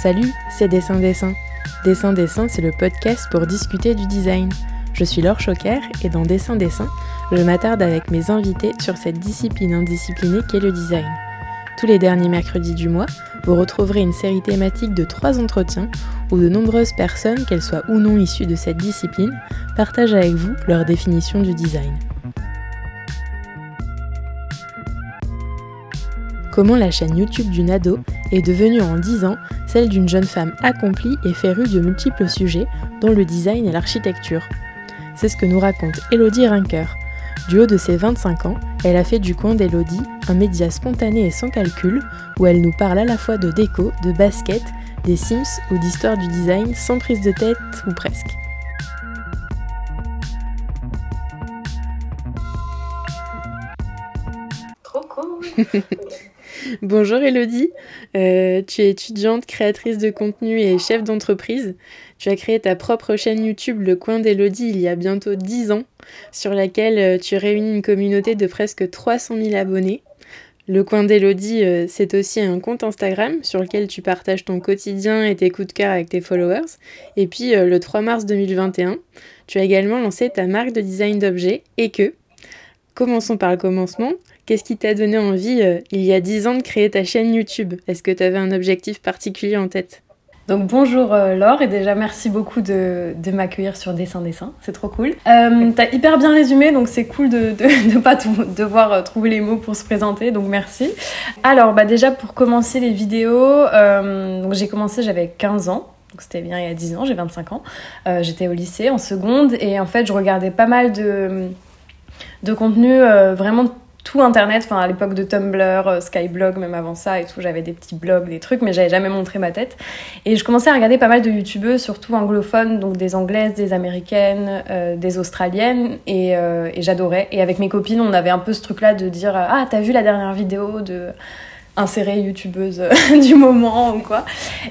Salut, c'est Dessin Dessin. Dessin Dessin, c'est le podcast pour discuter du design. Je suis Laure Choquer et dans Dessin Dessin, je m'attarde avec mes invités sur cette discipline indisciplinée qu'est le design. Tous les derniers mercredis du mois, vous retrouverez une série thématique de trois entretiens où de nombreuses personnes, qu'elles soient ou non issues de cette discipline, partagent avec vous leur définition du design. Comment la chaîne YouTube du Nado est devenue en 10 ans celle d'une jeune femme accomplie et férue de multiples sujets, dont le design et l'architecture. C'est ce que nous raconte Elodie Rinker. Du haut de ses 25 ans, elle a fait du coin d'Elodie un média spontané et sans calcul, où elle nous parle à la fois de déco, de basket, des Sims ou d'histoire du design sans prise de tête ou presque. Trop cool Bonjour Elodie, euh, tu es étudiante, créatrice de contenu et chef d'entreprise. Tu as créé ta propre chaîne YouTube Le Coin d'Elodie il y a bientôt 10 ans, sur laquelle euh, tu réunis une communauté de presque 300 000 abonnés. Le Coin d'Elodie, euh, c'est aussi un compte Instagram sur lequel tu partages ton quotidien et tes coups de cœur avec tes followers. Et puis le 3 mars 2021, tu as également lancé ta marque de design d'objets et que. Commençons par le commencement. Qu'est-ce qui t'a donné envie, euh, il y a 10 ans, de créer ta chaîne YouTube? Est-ce que tu avais un objectif particulier en tête? Donc bonjour euh, Laure et déjà merci beaucoup de, m'accueillir sur Dessin Dessin, c'est trop cool. Euh, T'as hyper bien résumé donc c'est cool de ne pas devoir trouver les mots pour se présenter donc merci. Alors bah déjà pour commencer les vidéos, j'ai commencé j'avais 15 ans. Donc c'était bien il y a 10 ans, j'ai 25 ans. J'étais au lycée en seconde et en fait je regardais pas mal de, de contenu vraiment tout internet, enfin à l'époque de Tumblr, euh, Skyblog, même avant ça et tout, j'avais des petits blogs, des trucs, mais j'avais jamais montré ma tête. Et je commençais à regarder pas mal de youtubeuses, surtout anglophones, donc des anglaises, des américaines, euh, des australiennes, euh, et, j'adorais. Et avec mes copines, on avait un peu ce truc-là de dire Ah, t'as vu la dernière vidéo de insérer youtubeuse du moment ou quoi.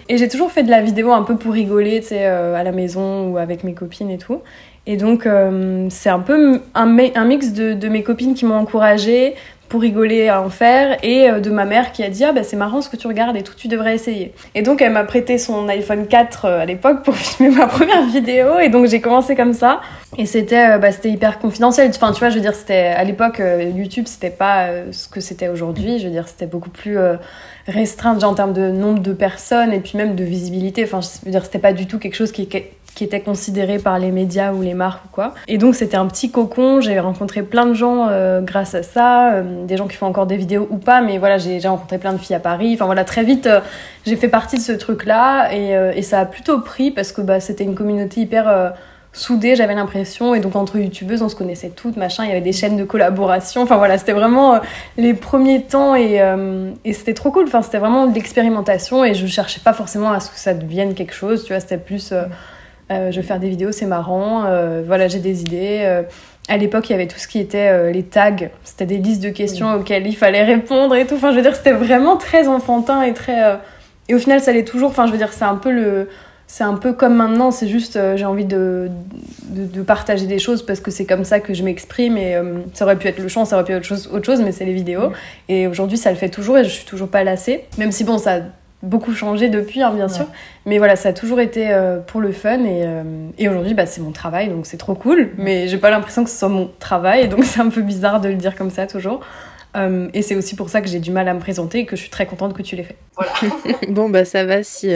Et j'ai toujours fait de la vidéo un peu pour rigoler, tu sais, à la maison ou avec mes copines et tout. Et donc, euh, c'est un peu un, mix de, mes copines qui m'ont encouragée pour rigoler à en faire et euh, de ma mère qui a dit ah bah c'est marrant ce que tu regardes et tout tu devrais essayer et donc elle m'a prêté son iPhone 4 euh, à l'époque pour filmer ma première vidéo et donc j'ai commencé comme ça. Et c'était bah, hyper confidentiel. Enfin tu vois je veux dire c'était à l'époque YouTube c'était pas ce que c'était aujourd'hui. Je veux dire c'était beaucoup plus restreint en termes de nombre de personnes et puis même de visibilité. Enfin je veux dire c'était pas du tout quelque chose qui qui était considéré par les médias ou les marques ou quoi. Et donc c'était un petit cocon, j'ai rencontré plein de gens euh, grâce à ça, euh, des gens qui font encore des vidéos ou pas, mais voilà, j'ai rencontré plein de filles à Paris. Enfin voilà, très vite, euh, j'ai fait partie de ce truc-là et, ça a plutôt pris parce que bah, c'était une communauté hyper soudée, j'avais l'impression. Et donc entre youtubeuses, on se connaissait toutes, machin, il y avait des chaînes de collaboration. Enfin voilà, c'était vraiment les premiers temps et, c'était trop cool. Enfin, c'était vraiment de l'expérimentation et je cherchais pas forcément à ce que ça devienne quelque chose, tu vois, c'était plus... je vais faire des vidéos, c'est marrant. Euh, voilà, j'ai des idées. Euh, à l'époque, il y avait tout ce qui était les tags. C'était des listes de questions auxquelles il fallait répondre et tout. Enfin, je veux dire, c'était vraiment très enfantin et très. Et au final, ça l'est toujours. Enfin, je veux dire, c'est un peu le. C'est un peu comme maintenant, c'est juste j'ai envie de, de, partager des choses parce que c'est comme ça que je m'exprime et ça aurait pu être le chant, ça aurait pu être autre chose, autre chose mais c'est les vidéos. Et aujourd'hui, ça le fait toujours et je suis toujours pas lassée. Même si bon, ça beaucoup changé depuis, hein, bien sûr. Mais voilà, ça a toujours été euh, pour le fun et, euh, et aujourd'hui, bah, c'est mon travail, donc c'est trop cool. Mais j'ai pas l'impression que ce soit mon travail, donc c'est un peu bizarre de le dire comme ça toujours. Euh, et c'est aussi pour ça que j'ai du mal à me présenter et que je suis très contente que tu l'aies fait. Voilà. bon, bah ça va si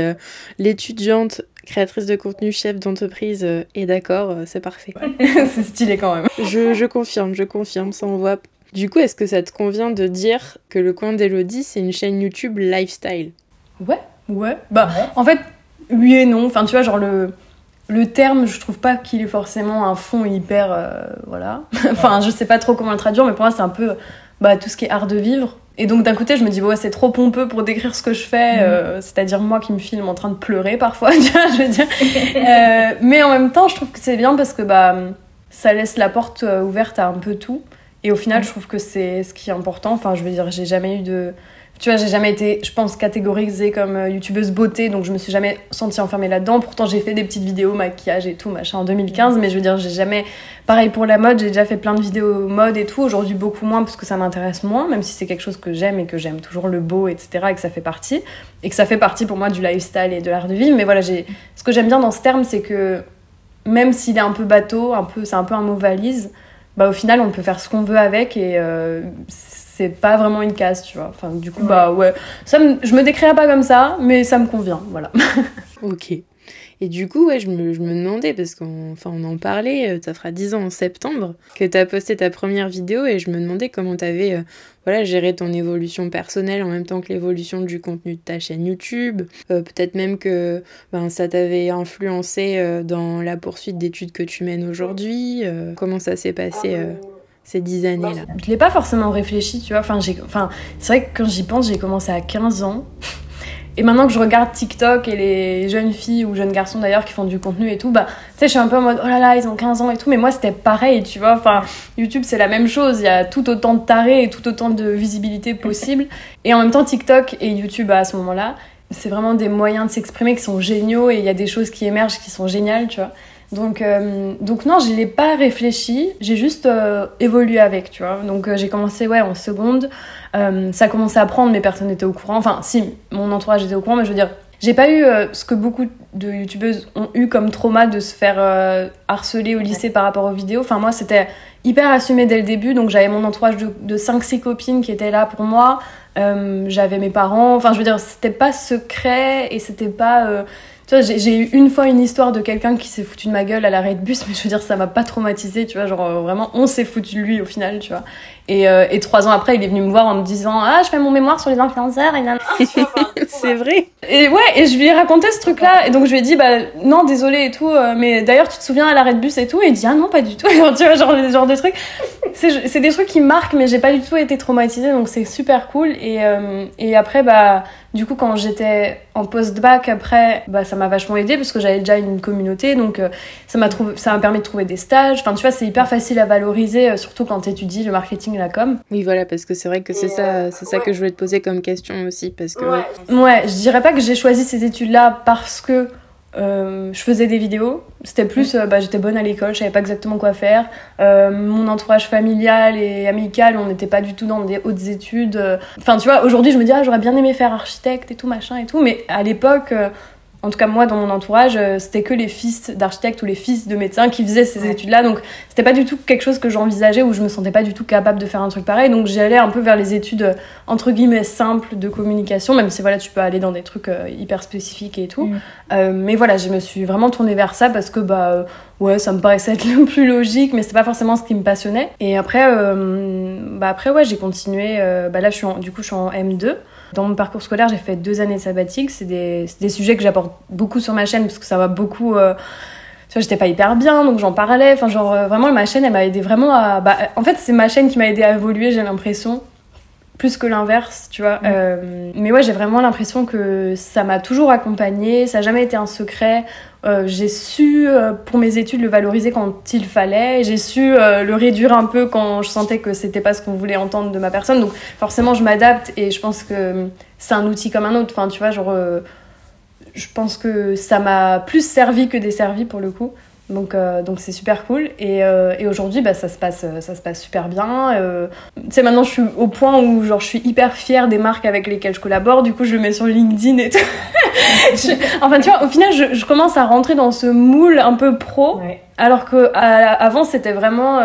l'étudiante créatrice de contenu, chef d'entreprise est d'accord, c'est parfait. c'est stylé quand même. Je, je confirme, je confirme, ça envoie. Du coup, est-ce que ça te convient de dire que le coin d'Elodie, c'est une chaîne YouTube lifestyle? Ouais, ouais. Bah, en fait, oui et non. Enfin, tu vois, genre le, le terme, je trouve pas qu'il ait forcément un fond hyper. Euh, voilà. enfin, je sais pas trop comment le traduire, mais pour moi, c'est un peu bah, tout ce qui est art de vivre. Et donc, d'un côté, je me dis, ouais, c'est trop pompeux pour décrire ce que je fais, mhm. euh, c'est-à-dire moi qui me filme en train de pleurer parfois, tu vois, je veux dire. Euh, mais en même temps, je trouve que c'est bien parce que bah, ça laisse la porte ouverte à un peu tout. Et au final, je trouve que c'est ce qui est important. Enfin, je veux dire, j'ai jamais eu de tu vois, j'ai jamais été, je pense, catégorisée comme euh, youtubeuse beauté, donc je me suis jamais sentie enfermée là-dedans. Pourtant, j'ai fait des petites vidéos maquillage et tout, machin, en 2015, mais je veux dire, j'ai jamais. Pareil pour la mode, j'ai déjà fait plein de vidéos mode et tout. Aujourd'hui, beaucoup moins parce que ça m'intéresse moins, même si c'est quelque chose que j'aime et que j'aime toujours le beau, etc., et que ça fait partie. Et que ça fait partie pour moi du lifestyle et de l'art de vivre. Mais voilà, j'ai. Ce que j'aime bien dans ce terme, c'est que même s'il est un peu bateau, un peu, c'est un peu un mot valise, bah au final, on peut faire ce qu'on veut avec et. Euh, pas vraiment une case, tu vois. Enfin, du coup, bah ouais, ça je me décrirais pas comme ça, mais ça me convient, voilà. ok. Et du coup, ouais, je me, je me demandais, parce qu'on enfin, on en parlait, euh, ça fera 10 ans en septembre que tu as posté ta première vidéo, et je me demandais comment tu avais euh, voilà, géré ton évolution personnelle en même temps que l'évolution du contenu de ta chaîne YouTube. Euh, peut-être même que ben, ça t'avait influencé dans la poursuite d'études que tu mènes aujourd'hui. comment ça s'est passé ces dix années-là Je l'ai pas forcément réfléchi, tu vois. Enfin, enfin, c'est vrai que quand j'y pense, j'ai commencé à 15 ans. Et maintenant que je regarde TikTok et les jeunes filles ou jeunes garçons d'ailleurs qui font du contenu et tout, bah, tu sais, je suis un peu en mode, oh là là, ils ont 15 ans et tout, mais moi c'était pareil, tu vois. Enfin, YouTube c'est la même chose, il y a tout autant de tarés et tout autant de visibilité possible. Et en même temps, TikTok et YouTube à ce moment-là, c'est vraiment des moyens de s'exprimer qui sont géniaux et il y a des choses qui émergent qui sont géniales, tu vois. Donc, euh, donc non, je l'ai pas réfléchi, j'ai juste euh, évolué avec, tu vois. Donc euh, j'ai commencé ouais en seconde, ça a commencé à prendre, mais personne n'était au courant. Enfin, si, mon entourage était au courant, mais je veux dire, j'ai pas eu ce que beaucoup de youtubeuses ont eu comme trauma de se faire harceler au lycée par rapport aux vidéos. Enfin moi, c'était hyper assumé dès le début, donc j'avais mon entourage de, de 5-6 copines qui étaient là pour moi. j'avais mes parents, enfin je veux dire, c'était pas secret et c'était pas j'ai eu une fois une histoire de quelqu'un qui s'est foutu de ma gueule à l'arrêt de bus, mais je veux dire, ça m'a pas traumatisé, tu vois. Genre, euh, vraiment, on s'est foutu de lui au final, tu vois. Et, euh, et, trois ans après, il est venu me voir en me disant Ah, je fais mon mémoire sur les influenceurs. Et c'est vrai. Et ouais, et je lui ai raconté ce truc-là. Et donc, je lui ai dit Bah, non, désolé et tout. Euh, mais d'ailleurs, tu te souviens à l'arrêt de bus et tout? Et il dit Ah non, pas du tout. tu vois, genre, des genre de trucs. C'est des trucs qui marquent, mais j'ai pas du tout été traumatisée. Donc, c'est super cool. Et, et après, bah du coup, quand j'étais en post-bac, après, bah, ça m'a vachement aidé parce que j'avais déjà une communauté, donc euh, ça m'a ça m'a permis de trouver des stages. Enfin, tu vois, c'est hyper facile à valoriser, euh, surtout quand tu étudies le marketing et la com. Oui, voilà, parce que c'est vrai que c'est ça, c'est ça que je voulais te poser comme question aussi, parce que. Ouais, ouais je dirais pas que j'ai choisi ces études-là parce que euh, je faisais des vidéos. C'était plus, euh, bah, j'étais bonne à l'école, je savais pas exactement quoi faire. Euh, mon entourage familial et amical, on n'était pas du tout dans des hautes études. Enfin, tu vois, aujourd'hui, je me dis, ah, j'aurais bien aimé faire architecte et tout, machin et tout. Mais à l'époque, en tout cas moi dans mon entourage, euh, c'était que les fils d'architectes ou les fils de médecins qui faisaient ces études-là. Donc c'était pas du tout quelque chose que j'envisageais ou je me sentais pas du tout capable de faire un truc pareil. Donc j'allais un peu vers les études euh, entre guillemets simples de communication, même si voilà tu peux aller dans des trucs euh, hyper spécifiques et tout. Mm. mais voilà, je me suis vraiment tournée vers ça parce que bah ouais ça me paraissait être le plus logique, mais c'est pas forcément ce qui me passionnait. Et après bah après ouais j'ai continué. bah là je suis du coup je suis en M2. Dans mon parcours scolaire, j'ai fait deux années sabbatiques. C'est des, des, sujets que j'apporte beaucoup sur ma chaîne parce que ça va beaucoup. Euh, tu vois, j'étais pas hyper bien, donc j'en parlais. Enfin, genre, euh, vraiment, ma chaîne, elle m'a aidé vraiment à. Bah, en fait, c'est ma chaîne qui m'a aidé à évoluer, j'ai l'impression plus que l'inverse, tu vois. Euh, mais ouais, j'ai vraiment l'impression que ça m'a toujours accompagnée, ça n'a jamais été un secret. Euh, j'ai su, euh, pour mes études, le valoriser quand il fallait. J'ai su le réduire un peu quand je sentais que c'était pas ce qu'on voulait entendre de ma personne. Donc forcément, je m'adapte et je pense que c'est un outil comme un autre. Enfin, tu vois, genre, je pense que ça m'a plus servi que desservi pour le coup. Donc euh, donc c'est super cool et, euh, et aujourd'hui bah, ça se passe euh, ça se passe super bien. tu sais maintenant je suis au point où genre je suis hyper fière des marques avec lesquelles je collabore. Du coup je le mets sur LinkedIn et tout. enfin tu vois au final je, je, commence à rentrer dans ce moule un peu pro alors que avant c'était vraiment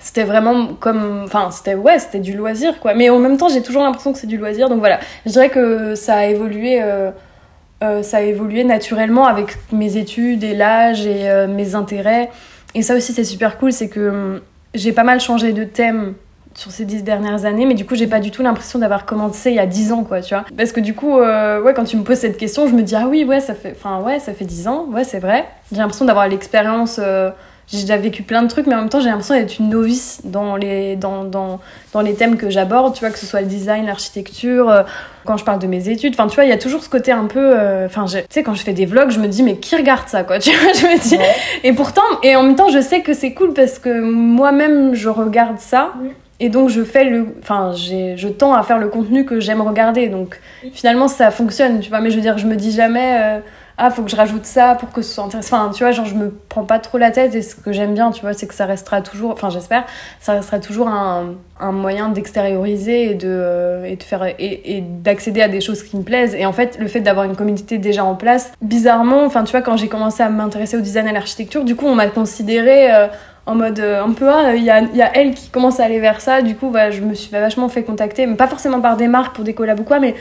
c'était vraiment comme enfin c'était ouais c'était du loisir quoi mais en même temps j'ai toujours l'impression que c'est du loisir donc voilà je dirais que ça a évolué euh, ça a évolué naturellement avec mes études et l'âge et euh, mes intérêts. Et ça aussi, c'est super cool, c'est que hum, j'ai pas mal changé de thème sur ces dix dernières années, mais du coup, j'ai pas du tout l'impression d'avoir commencé il y a dix ans, quoi, tu vois. Parce que du coup, euh, ouais, quand tu me poses cette question, je me dis, ah oui, ouais, ça fait, enfin, ouais, ça fait dix ans, ouais, c'est vrai. J'ai l'impression d'avoir l'expérience j'ai déjà vécu plein de trucs, mais en même temps, j'ai l'impression d'être une novice dans les, dans, dans, dans les thèmes que j'aborde, tu vois, que ce soit le design, l'architecture, euh, quand je parle de mes études. Enfin, tu vois, il y a toujours ce côté un peu. Euh, enfin, tu sais, quand je fais des vlogs, je me dis, mais qui regarde ça, quoi, tu vois, je me dis. Et pourtant, et en même temps, je sais que c'est cool parce que moi-même, je regarde ça. et donc je fais le enfin je tends à faire le contenu que j'aime regarder donc finalement ça fonctionne tu vois mais je veux dire je me dis jamais euh, ah faut que je rajoute ça pour que ce soit intéressant enfin tu vois genre je me prends pas trop la tête et ce que j'aime bien tu vois c'est que ça restera toujours enfin j'espère ça restera toujours un, moyen d'extérioriser et de euh, faire et, d'accéder à des choses qui me plaisent. Et en fait le fait d'avoir une communauté déjà en place bizarrement enfin tu vois quand j'ai commencé à m'intéresser au design et à l'architecture du coup on m'a considéré euh, en mode euh, un peu ah il y a, y a, elle qui commence à aller vers ça. Du coup bah, je me suis vachement fait contacter mais pas forcément par des marques pour des collabs ou quoi mais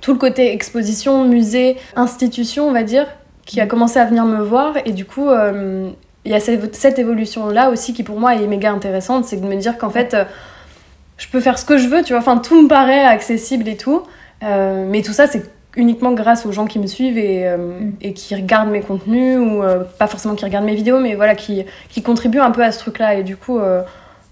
tout le côté exposition musée institution on va dire qui a commencé à venir me voir. Et du coup euh, il y a cette, cette, évolution là aussi qui pour moi est méga intéressante. C'est de me dire qu'en fait euh, je peux faire ce que je veux tu vois. Enfin tout me paraît accessible et tout. Euh, mais tout ça c'est uniquement grâce aux gens qui me suivent et, mm. et qui regardent mes contenus ou pas forcément qui regardent mes vidéos mais voilà qui, qui contribuent un peu à ce truc là et du coup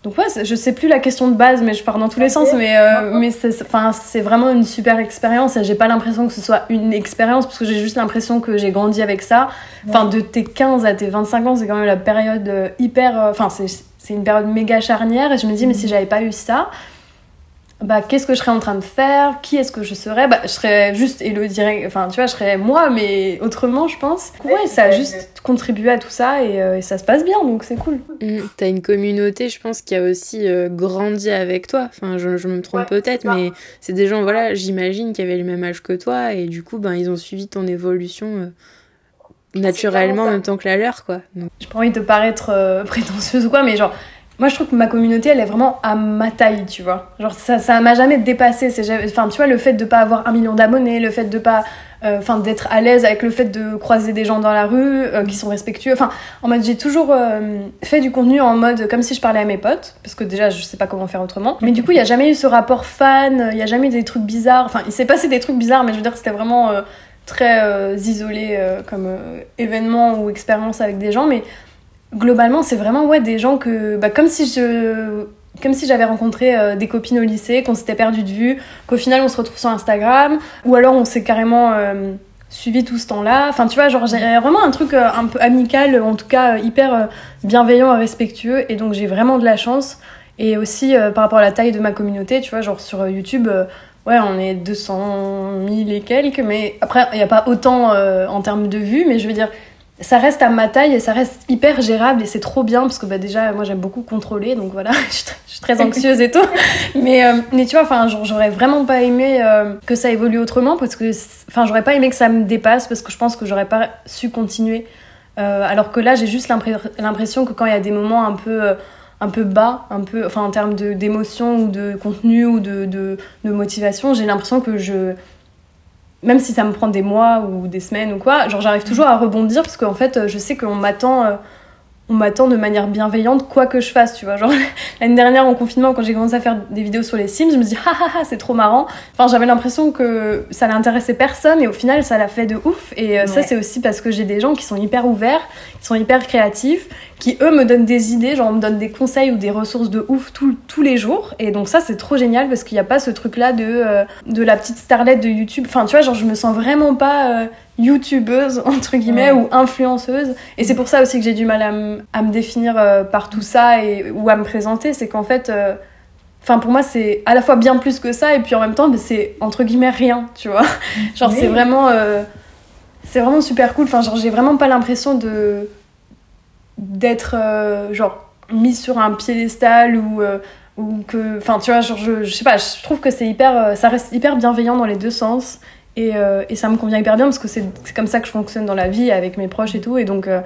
donc ouais je sais plus la question de base mais je pars dans tous les sens mais mais c'est enfin c'est vraiment une super expérience et j'ai pas l'impression que ce soit une expérience parce que j'ai juste l'impression que j'ai grandi avec ça. Enfin de tes 15 à tes 25 ans c'est quand même la période hyper enfin c'est une période méga charnière et je me dis mais si mm. j'avais pas eu ça bah, qu'est-ce que je serais en train de faire? Qui est-ce que je serais? Bah, Je serais juste Elodie, enfin tu vois, je serais moi, mais autrement, je pense. Ouais, ça a juste contribué à tout ça et, euh, et ça se passe bien, donc c'est cool. Mmh, T'as une communauté, je pense, qui a aussi euh, grandi avec toi. Enfin, je, je me trompe ouais, peut-être, mais c'est des gens, voilà, j'imagine, qui avaient le même âge que toi et du coup, ben, ils ont suivi ton évolution. Euh naturellement en même temps que la leur quoi. Donc... J'ai pas envie de paraître euh, prétentieuse ou quoi mais genre moi je trouve que ma communauté elle est vraiment à ma taille tu vois. Genre ça m'a jamais dépassé. C'est enfin tu vois le fait de pas avoir un million d'abonnés le fait de pas enfin euh, d'être à l'aise avec le fait de croiser des gens dans la rue euh, qui sont respectueux. Enfin en mode j'ai toujours euh, fait du contenu en mode comme si je parlais à mes potes parce que déjà je sais pas comment faire autrement. Mais du coup il y a jamais eu ce rapport fan il y a jamais eu des trucs bizarres. Enfin il s'est passé des trucs bizarres mais je veux dire c'était vraiment très isolé comme événement ou expérience avec des gens. Mais globalement, c'est vraiment ouais, des gens que. Bah, comme si je. Comme si j'avais rencontré euh, des copines au lycée, qu'on s'était perdu de vue, qu'au final on se retrouve sur Instagram, ou alors on s'est carrément euh, suivi tout ce temps-là. Enfin, tu vois, genre j'ai vraiment un truc euh, un peu amical, en tout cas hyper bienveillant et respectueux, et donc j'ai vraiment de la chance. Et aussi par rapport à la taille de ma communauté, tu vois, genre sur YouTube, ouais, on est 200 000 et quelques, mais après, il n'y a pas autant en termes de vues, mais je veux dire, ça reste à ma taille et ça reste hyper gérable et c'est trop bien parce que bah déjà moi j'aime beaucoup contrôler donc voilà je suis très anxieuse et tout. Mais euh, mais tu vois enfin j'aurais vraiment pas aimé euh, que ça évolue autrement parce que enfin j'aurais pas aimé que ça me dépasse parce que je pense que j'aurais pas su continuer. Euh, alors que là j'ai juste l'impression que quand il y a des moments un peu un peu bas un peu enfin en termes d'émotion ou de contenu ou de, de, de motivation j'ai l'impression que je même si ça me prend des mois ou des semaines ou quoi, genre j'arrive toujours à rebondir parce qu'en fait je sais qu'on m'attend euh, on m'attend de manière bienveillante quoi que je fasse, tu vois. Genre l'année dernière en confinement quand j'ai commencé à faire des vidéos sur les Sims, je me dis ah ah ah c'est trop marrant. Enfin j'avais l'impression que ça n'intéressait personne et au final ça l'a fait de ouf et euh, ouais. ça c'est aussi parce que j'ai des gens qui sont hyper ouverts, qui sont hyper créatifs, qui eux me donnent des idées, genre me donnent des conseils ou des ressources de ouf tout, tous les jours et donc ça c'est trop génial parce qu'il n'y a pas ce truc là de euh, de la petite starlette de YouTube. Enfin tu vois genre je me sens vraiment pas euh, youtubeuse entre guillemets ouais. ou influenceuse et c'est pour ça aussi que j'ai du mal à, à me définir euh, par tout ça et ou à me présenter c'est qu'en fait enfin pour moi c'est à la fois bien plus que ça et puis en même temps c'est entre guillemets rien tu vois genre oui. c'est vraiment c'est vraiment super cool enfin genre j'ai vraiment pas l'impression de d'être euh, genre mise sur un piédestal ou euh, ou que enfin tu vois genre je, je sais pas je trouve que c'est hyper ça reste hyper bienveillant dans les deux sens et, euh, et, ça me convient hyper bien parce que c'est comme ça que je fonctionne dans la vie avec mes proches et tout. Et donc, euh,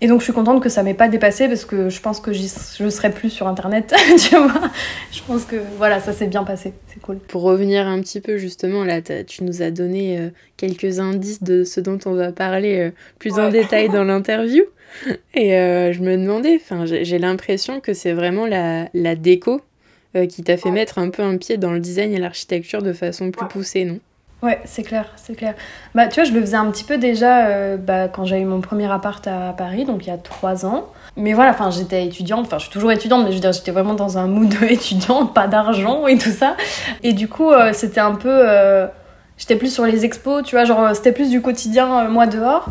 et donc je suis contente que ça m'ait pas dépassé parce que je pense que je serai plus sur internet, tu vois. Je pense que voilà, ça s'est bien passé, c'est cool. Pour revenir un petit peu justement, là, tu nous as donné euh, quelques indices de ce dont on va parler euh, plus ouais. en détail dans l'interview. Et euh, je me demandais, j'ai l'impression que c'est vraiment la, la déco qui t'a fait mettre un peu un pied dans le design et l'architecture de façon plus poussée, non? Ouais, c'est clair, c'est clair. Bah, tu vois, je le faisais un petit peu déjà euh, bah, quand j'ai eu mon premier appart à Paris, donc il y a trois ans. Mais voilà, enfin, j'étais étudiante, enfin, je suis toujours étudiante, mais je veux dire, j'étais vraiment dans un mood étudiante, pas d'argent et tout ça. Et du coup, euh, c'était un peu. Euh, j'étais plus sur les expos, tu vois, genre, c'était plus du quotidien, moi, dehors.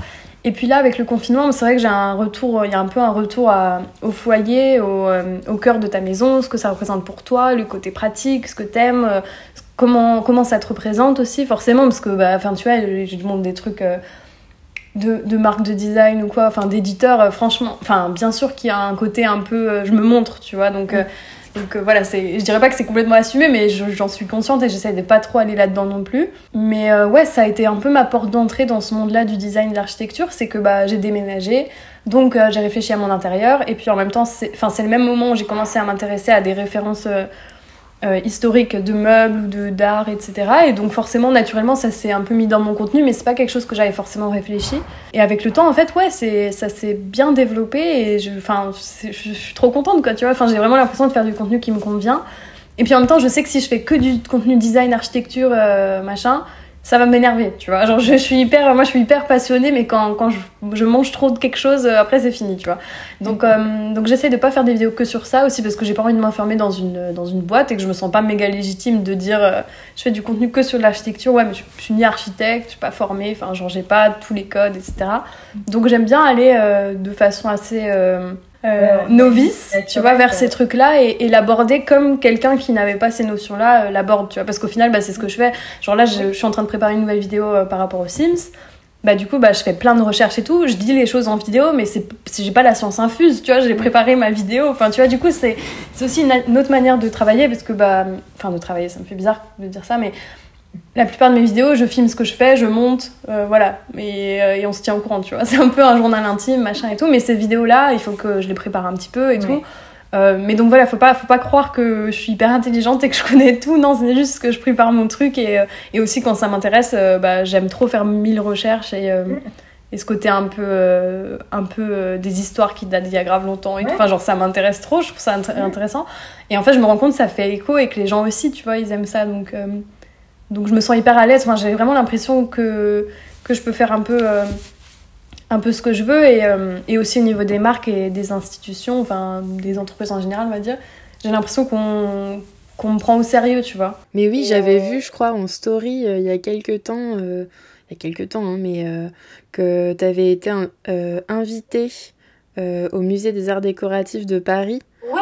Et puis là, avec le confinement, c'est vrai que j'ai un retour, il y a un peu un retour au foyer, au, au, cœur de ta maison, ce que ça représente pour toi, le côté pratique, ce que t'aimes, comment, comment ça te représente aussi, forcément, parce que, bah, enfin, tu vois, je montre des trucs de, de marque de design ou quoi, enfin d'éditeur, euh, franchement, enfin bien sûr qu'il y a un côté un peu, euh, je me montre, tu vois, donc, euh, donc voilà, c'est, je dirais pas que c'est complètement assumé, mais j'en suis consciente et j'essaie de pas trop aller là-dedans non plus. Mais ouais, ça a été un peu ma porte d'entrée dans ce monde-là du design, de l'architecture, c'est que bah, j'ai déménagé, donc j'ai réfléchi à mon intérieur, et puis en même temps, c'est, c'est le même moment où j'ai commencé à m'intéresser à des références euh, historique de meubles, de d'art, etc. Et donc forcément, naturellement, ça s'est un peu mis dans mon contenu, mais c'est pas quelque chose que j'avais forcément réfléchi. Et avec le temps, en fait, ouais, c'est ça s'est bien développé et je, enfin, je, suis trop contente, quoi. Tu vois, enfin, j'ai vraiment l'impression de faire du contenu qui me convient. Et puis en même temps, je sais que si je fais que du contenu design, architecture, euh, machin, ça va m'énerver, tu vois. Genre, je, suis hyper, moi, je suis hyper passionnée, mais quand, quand je, je mange trop de quelque chose, euh, après, c'est fini, tu vois. Donc, euh, donc j'essaie de pas faire des vidéos que sur ça aussi, parce que j'ai pas envie de m'enfermer dans une, dans une boîte et que je me sens pas méga légitime de dire, euh, je fais du contenu que sur l'architecture. Ouais, mais je, suis ni architecte, je suis pas formée, enfin, genre, j'ai pas tous les codes, etc. Donc, j'aime bien aller de façon assez euh, novice, tu vois, vers ces trucs-là et, l'aborder comme quelqu'un qui n'avait pas ces notions-là euh, l'aborde, tu vois. Parce qu'au final, bah, c'est ce que je fais. Genre là, je, suis en train de préparer une nouvelle vidéo euh, par rapport aux Sims. Bah, du coup, bah, je fais plein de recherches et tout. Je dis les choses en vidéo, mais c'est, j'ai pas la science infuse, tu vois. J'ai préparé ma vidéo. Enfin, tu vois, du coup, c'est, c'est aussi une, une, autre manière de travailler parce que, bah, enfin, de travailler, ça me fait bizarre de dire ça, mais la plupart de mes vidéos, je filme ce que je fais, je monte, euh, voilà, et, euh, et, on se tient au courant, tu vois. C'est un peu un journal intime, machin et tout, mais ces vidéos-là, il faut que je les prépare un petit peu et tout. Euh, mais donc voilà, faut pas, faut pas croire que je suis hyper intelligente et que je connais tout. Non, c'est juste que je prépare mon truc et, et aussi quand ça m'intéresse, bah, j'aime trop faire mille recherches et, et ce côté un peu, un peu des histoires qui datent d'il y a grave longtemps et tout. Enfin, genre ça m'intéresse trop, je trouve ça intéressant. Et en fait, je me rends compte que ça fait écho et que les gens aussi, tu vois, ils aiment ça. Donc, donc je me sens hyper à l'aise. Enfin, j'ai vraiment l'impression que, que je peux faire un peu, euh, un peu ce que je veux. Et, euh, et, aussi au niveau des marques et des institutions, enfin des entreprises en général, on va dire, j'ai l'impression qu'on me prend au sérieux, tu vois. Mais oui, j'avais vu, je crois, en story il y a quelques temps, il y a quelques temps, hein, mais que tu avais été invité au musée des arts décoratifs de Paris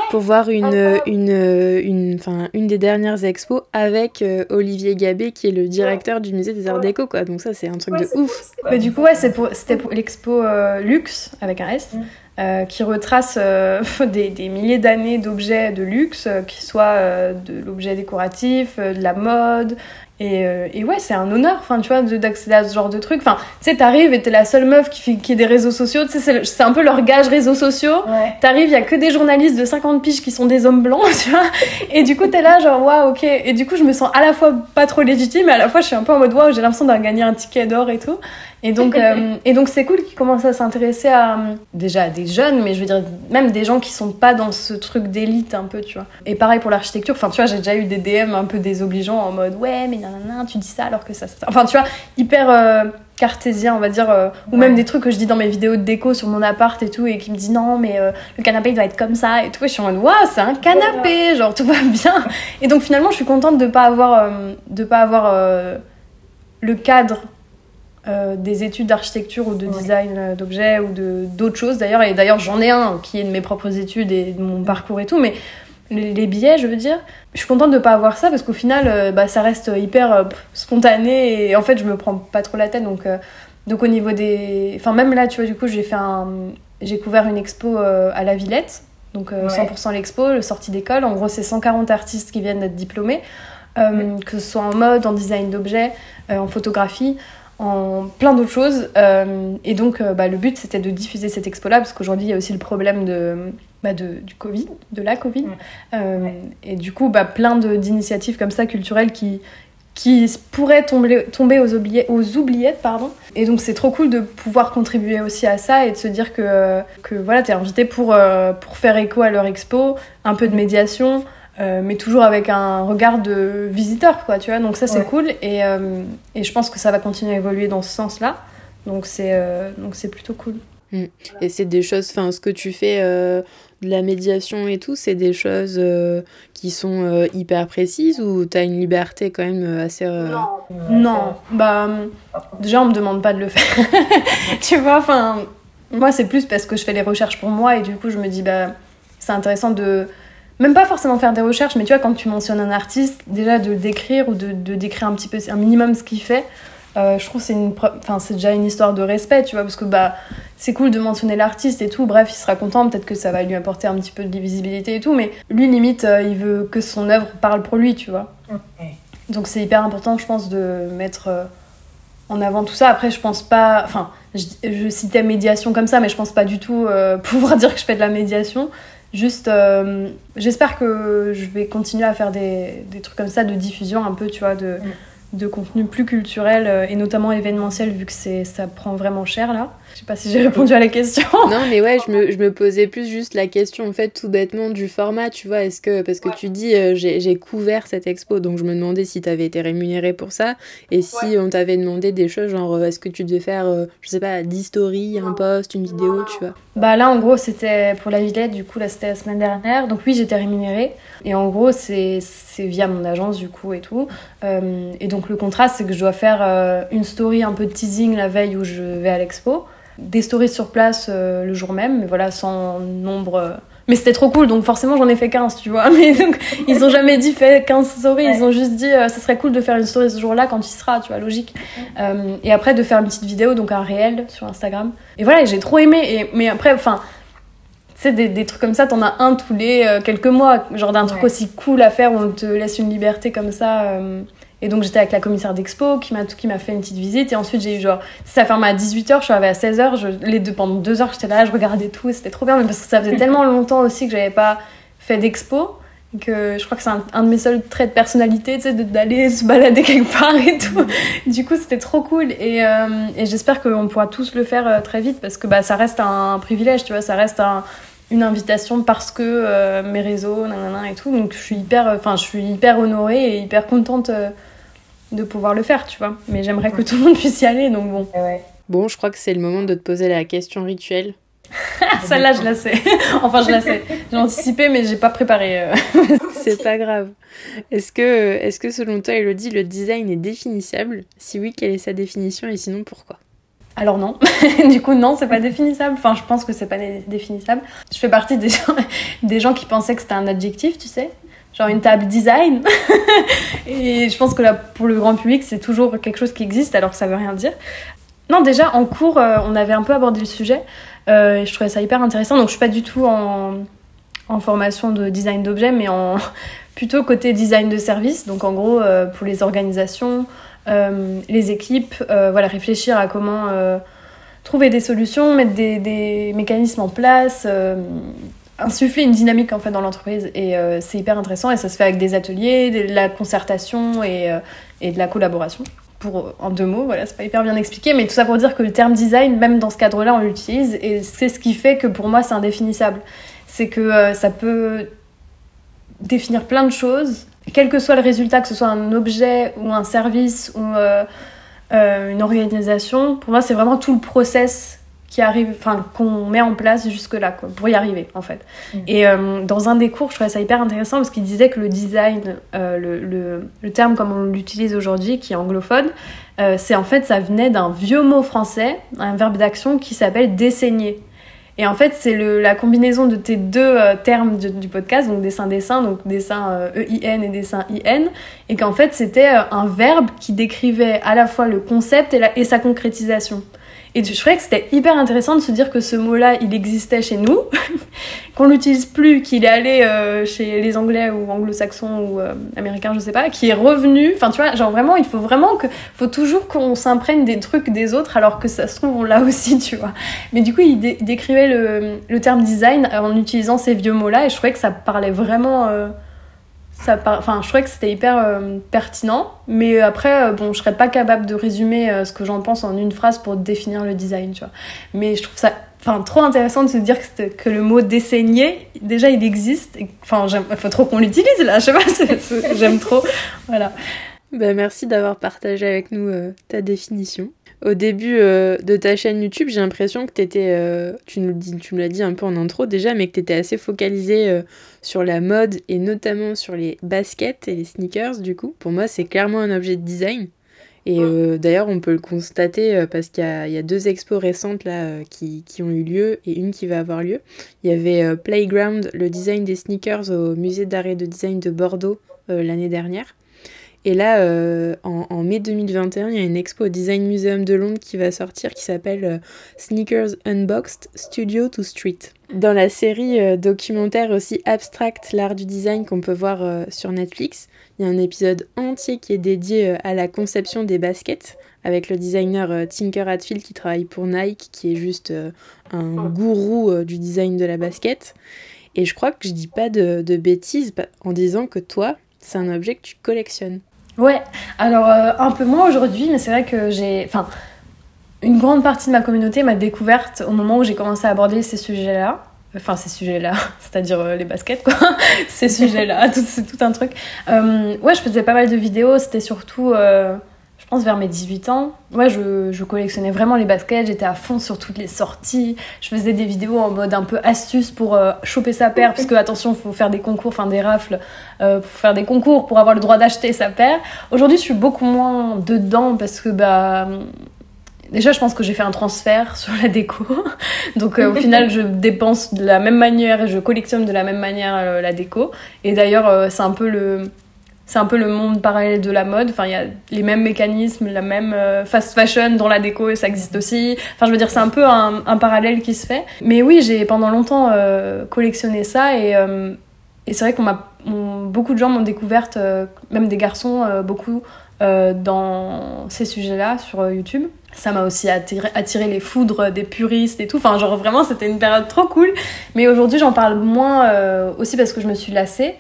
pour voir une, une, une, une, une des dernières expos avec euh, Olivier Gabé, qui est le directeur du musée des Arts Déco. Quoi. Donc ça, c'est un truc de ouf. Mais du coup, ouais, c'était pour, l'expo euh, Luxe, avec un S, mm. euh, qui retrace des, des, milliers d'années d'objets de luxe, qui soient de l'objet décoratif, de la mode, et, euh, et, ouais, c'est un honneur, enfin, tu vois, d'accéder à ce genre de truc. Enfin, tu sais, t'arrives et t'es la seule meuf qui fait qui est des réseaux sociaux. Tu sais, c'est un peu leur gage réseaux sociaux. Ouais. T'arrives, il y a que des journalistes de 50 piges qui sont des hommes blancs, tu vois. Et du coup, t'es là, genre, waouh, ok. Et du coup, je me sens à la fois pas trop légitime, mais à la fois, je suis un peu en mode, waouh, j'ai l'impression d'avoir gagné un ticket d'or et tout. Et donc, euh, et donc c'est cool qu'ils commencent à s'intéresser à déjà à des jeunes, mais je veux dire même des gens qui sont pas dans ce truc d'élite un peu, tu vois. Et pareil pour l'architecture. Enfin, tu vois, j'ai déjà eu des DM un peu désobligeants en mode ouais, mais nanana, tu dis ça alors que ça, ça. Enfin, tu vois, hyper euh, cartésien, on va dire, euh, ou même des trucs que je dis dans mes vidéos de déco sur mon appart et tout, et qui me dit non, mais le canapé il doit être comme ça et tout. Et je suis en mode waouh, c'est un canapé, genre tout va bien. Et donc finalement, je suis contente de pas avoir, de pas avoir le cadre euh, des études d'architecture ou de design euh, d'objets ou de d'autres choses d'ailleurs et d'ailleurs j'en ai un qui est de mes propres études et de mon parcours et tout mais les, billets je veux dire. Je suis contente de pas avoir ça parce qu'au final euh, bah, ça reste hyper spontané et en fait je me prends pas trop la tête. Donc donc au niveau des enfin même là tu vois du coup j'ai fait un j'ai couvert une expo à la Villette. Donc 100% l'expo le sortie d'école. En gros c'est 140 artistes qui viennent d'être diplômés. Que ce soit en mode en design d'objets en photographie en plein d'autres choses. Euh, et donc, euh, bah, le but, c'était de diffuser cette expo-là, parce qu'aujourd'hui, il y a aussi le problème de, bah, de, du Covid, de la Covid. Euh, et du coup, bah, plein d'initiatives comme ça, culturelles, qui, qui pourraient tomber, tomber aux, oubliés, aux oubliettes. Pardon. Et donc, c'est trop cool de pouvoir contribuer aussi à ça et de se dire que, que voilà, tu es invité pour, pour faire écho à leur expo, un peu de médiation. Euh, mais toujours avec un regard de visiteur, quoi, tu vois. Donc ça, c'est cool. Et, euh, et, je pense que ça va continuer à évoluer dans ce sens-là. Donc c'est euh, donc c'est plutôt cool. Mm. Et c'est des choses, enfin, ce que tu fais, euh, la médiation et tout, c'est des choses euh, qui sont euh, hyper précises ou tu as une liberté quand même assez. Non. non, bah, déjà, on me demande pas de le faire. tu vois, enfin, moi, c'est plus parce que je fais les recherches pour moi et du coup, je me dis, bah, c'est intéressant de. Même pas forcément faire des recherches, mais tu vois, quand tu mentionnes un artiste, déjà de le décrire ou de, de décrire un petit peu, un minimum ce qu'il fait euh, je trouve c'est une enfin c'est déjà une histoire de respect tu vois parce que bah c'est cool de mentionner l'artiste et tout. Bref il sera content. Peut-être que ça va lui apporter un petit peu de visibilité et tout. Mais lui limite euh, il veut que son œuvre parle pour lui tu vois. Donc c'est hyper important je pense de mettre euh, en avant tout ça. Après je pense pas enfin je, je, citais médiation comme ça mais je pense pas du tout pouvoir dire que je fais de la médiation. Juste j'espère que je vais continuer à faire des, des, trucs comme ça de diffusion un peu tu vois de de contenu plus culturel euh, et notamment événementiel vu que c'est ça prend vraiment cher là. Je sais pas si j'ai répondu à la question. non mais ouais, je me, je me, posais plus juste la question en fait tout bêtement du format, tu vois, est-ce que parce que tu dis euh, j'ai couvert cette expo donc je me demandais si tu avais été rémunéré pour ça et si on t'avait demandé des choses genre euh, est-ce que tu devais faire je sais pas 10 stories, un post, une vidéo, tu vois. Bah là en gros, c'était pour la Villette, du coup là c'était la semaine dernière. Donc oui, j'étais rémunérée et en gros, c'est via mon agence du coup et tout. et donc le contraste, c'est que je dois faire euh, une story un peu de teasing la veille où je vais à l'expo, des stories sur place euh, le jour même, mais voilà, sans nombre. Euh. Mais c'était trop cool, donc forcément j'en ai fait 15, tu vois. Mais donc, ils ont jamais dit fait 15 stories, ils ont juste dit ça serait cool de faire une story ce jour-là quand il sera, tu vois, logique. et après de faire une petite vidéo, donc un réel sur Instagram. Et voilà, j'ai trop aimé. Et, mais après, enfin, tu sais, des, des, trucs comme ça, t'en as un tous les quelques mois, genre d'un truc aussi cool à faire où on te laisse une liberté comme ça. Et donc j'étais avec la commissaire d'expo qui m'a qui m'a fait une petite visite. Et ensuite j'ai eu genre ça fermé à 18h, je suis arrivée à 16h, je, les deux pendant deux heures j'étais là, je regardais tout et c'était trop bien. Mais parce que ça faisait tellement longtemps aussi que j'avais pas fait d'expo que je crois que c'est un, de mes seuls traits de personnalité, tu sais, d'aller se balader quelque part et tout. du coup, c'était trop cool et, euh, et j'espère qu'on pourra tous le faire euh, très vite parce que bah, ça reste un privilège, tu vois, ça reste un, une invitation parce que euh, mes réseaux, nanana et tout. Donc je suis hyper, enfin, je suis hyper honorée et hyper contente de pouvoir le faire, tu vois. Mais j'aimerais que tout le monde puisse y aller, donc bon. Bon, je crois que c'est le moment de te poser la question rituelle. Celle-là, je la sais. enfin, je la sais. J'ai anticipé, mais j'ai pas préparé. Euh. c'est pas grave. Est-ce que, est que selon toi, Elodie, le design est définissable? Si oui, quelle est sa définition et sinon pourquoi? Alors non, du coup non, c'est pas définissable. Enfin, je pense que c'est pas définissable. Je fais partie des gens, des gens qui pensaient que c'était un adjectif, tu sais genre une table design. et je pense que là, pour le grand public, c'est toujours quelque chose qui existe alors que ça veut rien dire. Non, déjà en cours, euh, on avait un peu abordé le sujet et je trouvais ça hyper intéressant. Donc je suis pas du tout en, formation de design d'objets, mais en plutôt côté design de service. Donc en gros, euh, pour les organisations, les équipes, voilà, réfléchir à comment trouver des solutions, mettre des, mécanismes en place, insuffler une dynamique en fait dans l'entreprise et euh, c'est hyper intéressant et ça se fait avec des ateliers, de la concertation et, euh, et de la collaboration. En deux mots, voilà, c'est pas hyper bien expliqué, mais tout ça pour dire que le terme design, même dans ce cadre-là, on l'utilise et c'est ce qui fait que pour moi c'est indéfinissable. C'est que euh, ça peut définir plein de choses, quel que soit le résultat, que ce soit un objet ou un service ou une organisation, pour moi c'est vraiment tout le process qui arrive, enfin qu'on met en place jusque là quoi, pour y arriver en fait. Mm. Et euh, dans un des cours, je trouvais ça hyper intéressant parce qu'il disait que le design, euh, le, le, le, terme comme on l'utilise aujourd'hui, qui est anglophone, euh, c'est en fait ça venait d'un vieux mot français, un verbe d'action qui s'appelle désaigner. Et en fait, c'est la combinaison de tes deux termes du, podcast, donc dessin-dessin, donc dessin E-I-N et dessin I-N, et qu'en fait, c'était un verbe qui décrivait à la fois le concept et, la, et sa concrétisation. Et je trouvais que c'était hyper intéressant de se dire que ce mot-là, il existait chez nous, qu'on l'utilise plus, qu'il est allé euh, chez les Anglais ou anglo-saxons ou euh, américains, je sais pas, qui est revenu. Enfin, tu vois, genre vraiment, il faut vraiment que, faut toujours qu'on s'imprègne des trucs des autres, alors que ça se trouve on l'a aussi, tu vois. Mais du coup, il décrivait le, le, terme design en utilisant ces vieux mots-là, et je trouvais que ça parlait vraiment. Euh, ça enfin je trouvais que c'était hyper euh, pertinent mais après euh, bon je serais pas capable de résumer euh, ce que j'en pense en une phrase pour définir le design tu vois mais je trouve ça enfin trop intéressant de se dire que, le mot désaigner déjà il existe enfin il faut trop qu'on l'utilise là je sais pas j'aime trop voilà Bah, merci d'avoir partagé avec nous ta définition. Au début de ta chaîne YouTube, j'ai l'impression que tu étais, tu, nous tu me l'as dit un peu en intro déjà, mais que tu étais assez focalisée sur la mode et notamment sur les baskets et les sneakers du coup. Pour moi, c'est clairement un objet de design. Et euh, d'ailleurs, on peut le constater euh, parce qu'il y, a deux expos récentes là, euh, qui, qui, ont eu lieu et une qui va avoir lieu. Il y avait Playground, le design des sneakers au musée d'art et de design de Bordeaux l'année dernière. Et là, euh, en, mai 2021, il y a une expo au Design Museum de Londres qui va sortir qui s'appelle euh, Sneakers Unboxed Studio to Street. Dans la série euh, documentaire aussi Abstract, l'art du design qu'on peut voir sur Netflix, il y a un épisode entier qui est dédié à la conception des baskets avec le designer Tinker Hatfield qui travaille pour Nike, qui est juste un gourou du design de la basket. Et je crois que je dis pas de, de bêtises en disant que toi, c'est un objet que tu collectionnes. Ouais, alors euh, un peu moins aujourd'hui, mais c'est vrai que j'ai. Enfin, une grande partie de ma communauté m'a découverte au moment où j'ai commencé à aborder ces sujets-là. Enfin, ces sujets-là, c'est-à-dire euh, les baskets, quoi. ces sujets-là, c'est tout un truc. Euh, ouais, je faisais pas mal de vidéos, c'était surtout je pense vers mes 18 ans. Ouais, je, je collectionnais vraiment les baskets, j'étais à fond sur toutes les sorties. Je faisais des vidéos en mode un peu astuce pour euh, choper sa paire, parce que attention, il faut faire des concours, enfin des rafles, euh, pour faire des concours pour avoir le droit d'acheter sa paire. Aujourd'hui, je suis beaucoup moins dedans parce que bah. Déjà, je pense que j'ai fait un transfert sur la déco. Donc, euh, au final, je dépense de la même manière et je collectionne de la même manière la déco. Et d'ailleurs, c'est un peu le, c'est un peu le monde parallèle de la mode. Enfin, il y a les mêmes mécanismes, la même euh, fast fashion dans la déco, ça existe aussi. Enfin, je veux dire, c'est un peu un, parallèle qui se fait. Mais oui, j'ai pendant longtemps euh, collectionné ça et, euh, et c'est vrai qu'on m'a beaucoup de gens m'ont découverte, même des garçons, beaucoup dans ces sujets-là sur YouTube. Ça m'a aussi attiré, attiré, les foudres des puristes et tout. Enfin, genre vraiment, c'était une période trop cool. Mais aujourd'hui, j'en parle moins aussi parce que je me suis lassée.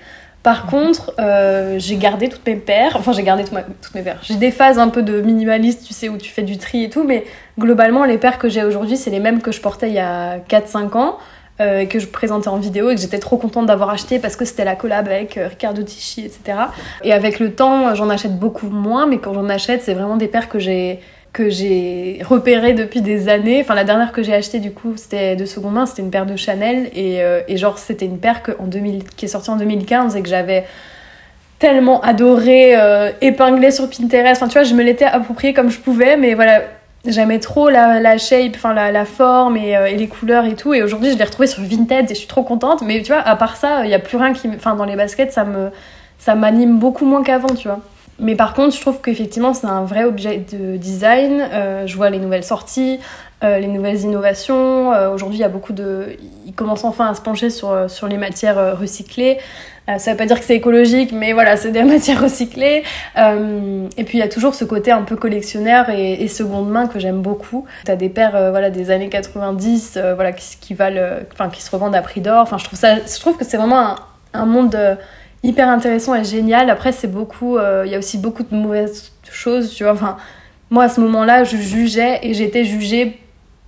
Par contre, euh, j'ai gardé toutes mes paires. Enfin, j'ai gardé toutes mes paires. J'ai des phases un peu de minimaliste, tu sais, où tu fais du tri et tout. Mais globalement, les paires que j'ai aujourd'hui, c'est les mêmes que je portais il y a 4-5 ans. Euh, que je présentais en vidéo et que j'étais trop contente d'avoir acheté parce que c'était la collab avec euh, Ricardo Tichy, etc. Et avec le temps, j'en achète beaucoup moins, mais quand j'en achète, c'est vraiment des paires que j'ai que j'ai repéré depuis des années. Enfin, la dernière que j'ai achetée, du coup, c'était de seconde main, c'était une paire de Chanel. Et, euh, et genre, c'était une paire que, en 2000, qui est sortie en 2015 et que j'avais tellement adoré, euh, épinglée sur Pinterest. Enfin, tu vois, je me l'étais appropriée comme je pouvais, mais voilà, j'aimais trop la, la shape, enfin, la, la forme et, euh, et, les couleurs et tout. Et aujourd'hui, je l'ai retrouvée sur Vinted et je suis trop contente. Mais tu vois, à part ça, il n'y a plus rien qui. Enfin, dans les baskets, ça me ça m'anime beaucoup moins qu'avant, tu vois. Mais par contre, je trouve qu'effectivement, c'est un vrai objet de design. Euh, je vois les nouvelles sorties, euh, les nouvelles innovations. Euh, aujourd'hui, il y a beaucoup de. Ils commencent enfin à se pencher sur, sur les matières recyclées. ça veut pas dire que c'est écologique, mais voilà, c'est des matières recyclées. et puis, il y a toujours ce côté un peu collectionneur et, et seconde main que j'aime beaucoup. Tu as des paires voilà, des années 90 voilà, qui, valent, enfin, qui se revendent à prix d'or. Enfin, je, trouve je trouve que c'est vraiment un monde hyper intéressant et génial. Après, c'est beaucoup. Euh, il y a aussi beaucoup de mauvaises choses, tu vois. Enfin, moi, à ce moment-là, je jugeais et j'étais jugée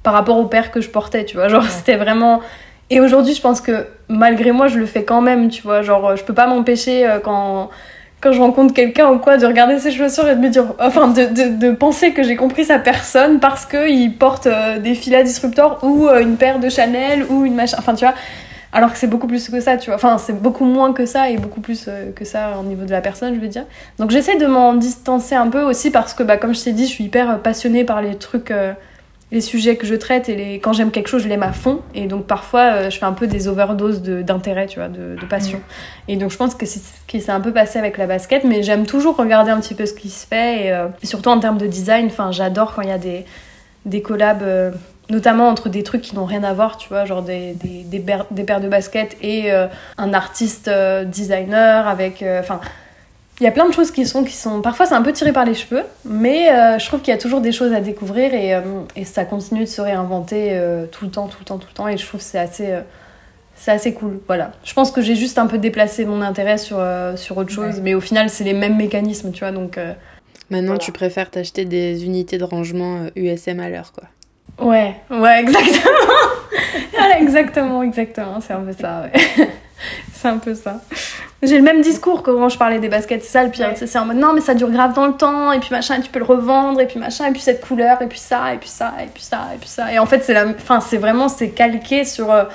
par rapport au père que je portais, tu vois. Genre, c'était vraiment. Et aujourd'hui, je pense que malgré moi, je le fais quand même, tu vois. Genre, je peux pas m'empêcher euh, quand. Quand je rencontre quelqu'un ou quoi, de regarder ses chaussures et de me dire, enfin, de, de, de penser que j'ai compris sa personne parce qu'il porte euh, des filets disruptors ou une paire de Chanel ou une machin. Enfin, tu vois, alors que c'est beaucoup plus que ça, tu vois. Enfin, c'est beaucoup moins que ça et beaucoup plus euh, que ça au niveau de la personne, je veux dire. Donc j'essaie de m'en distancer un peu aussi parce que, bah, comme je t'ai dit, je suis hyper euh, passionnée par les trucs, euh, les sujets que je traite et les... quand j'aime quelque chose, je l'aime à fond. Et donc parfois, je fais un peu des overdoses d'intérêt, tu vois, de, passion. Mm. Et donc je pense que c'est ce qui s'est un peu passé avec la basket, mais j'aime toujours regarder un petit peu ce qui se fait et, surtout en termes de design, enfin, j'adore quand il y a des, des collabs notamment entre des trucs qui n'ont rien à voir, tu vois, genre des, des, des, des paires de baskets et euh, un artiste euh, designer avec... Euh, enfin, il y a plein de choses qui sont... Qui sont parfois, c'est un peu tiré par les cheveux, mais je trouve qu'il y a toujours des choses à découvrir et, et ça continue de se réinventer tout le temps, tout le temps, tout le temps, et je trouve que c'est assez... c'est assez cool, voilà. Je pense que j'ai juste un peu déplacé mon intérêt sur, sur autre chose, mais au final, c'est les mêmes mécanismes, tu vois, donc... Maintenant, tu préfères t'acheter des unités de rangement USM à l'heure, quoi. Ouais, ouais, exactement. exactement, exactement, c'est un peu ça, ouais. c'est un peu ça. J'ai le même discours que quand je parlais des baskets, c'est ça le pire. C'est en mode non, mais ça dure grave dans le temps, et puis machin, et tu peux le revendre, et puis machin, et puis cette couleur, et puis ça, et puis ça, et puis ça, et puis ça. Et en fait, c'est la... enfin, c'est vraiment c'est calqué sur, euh,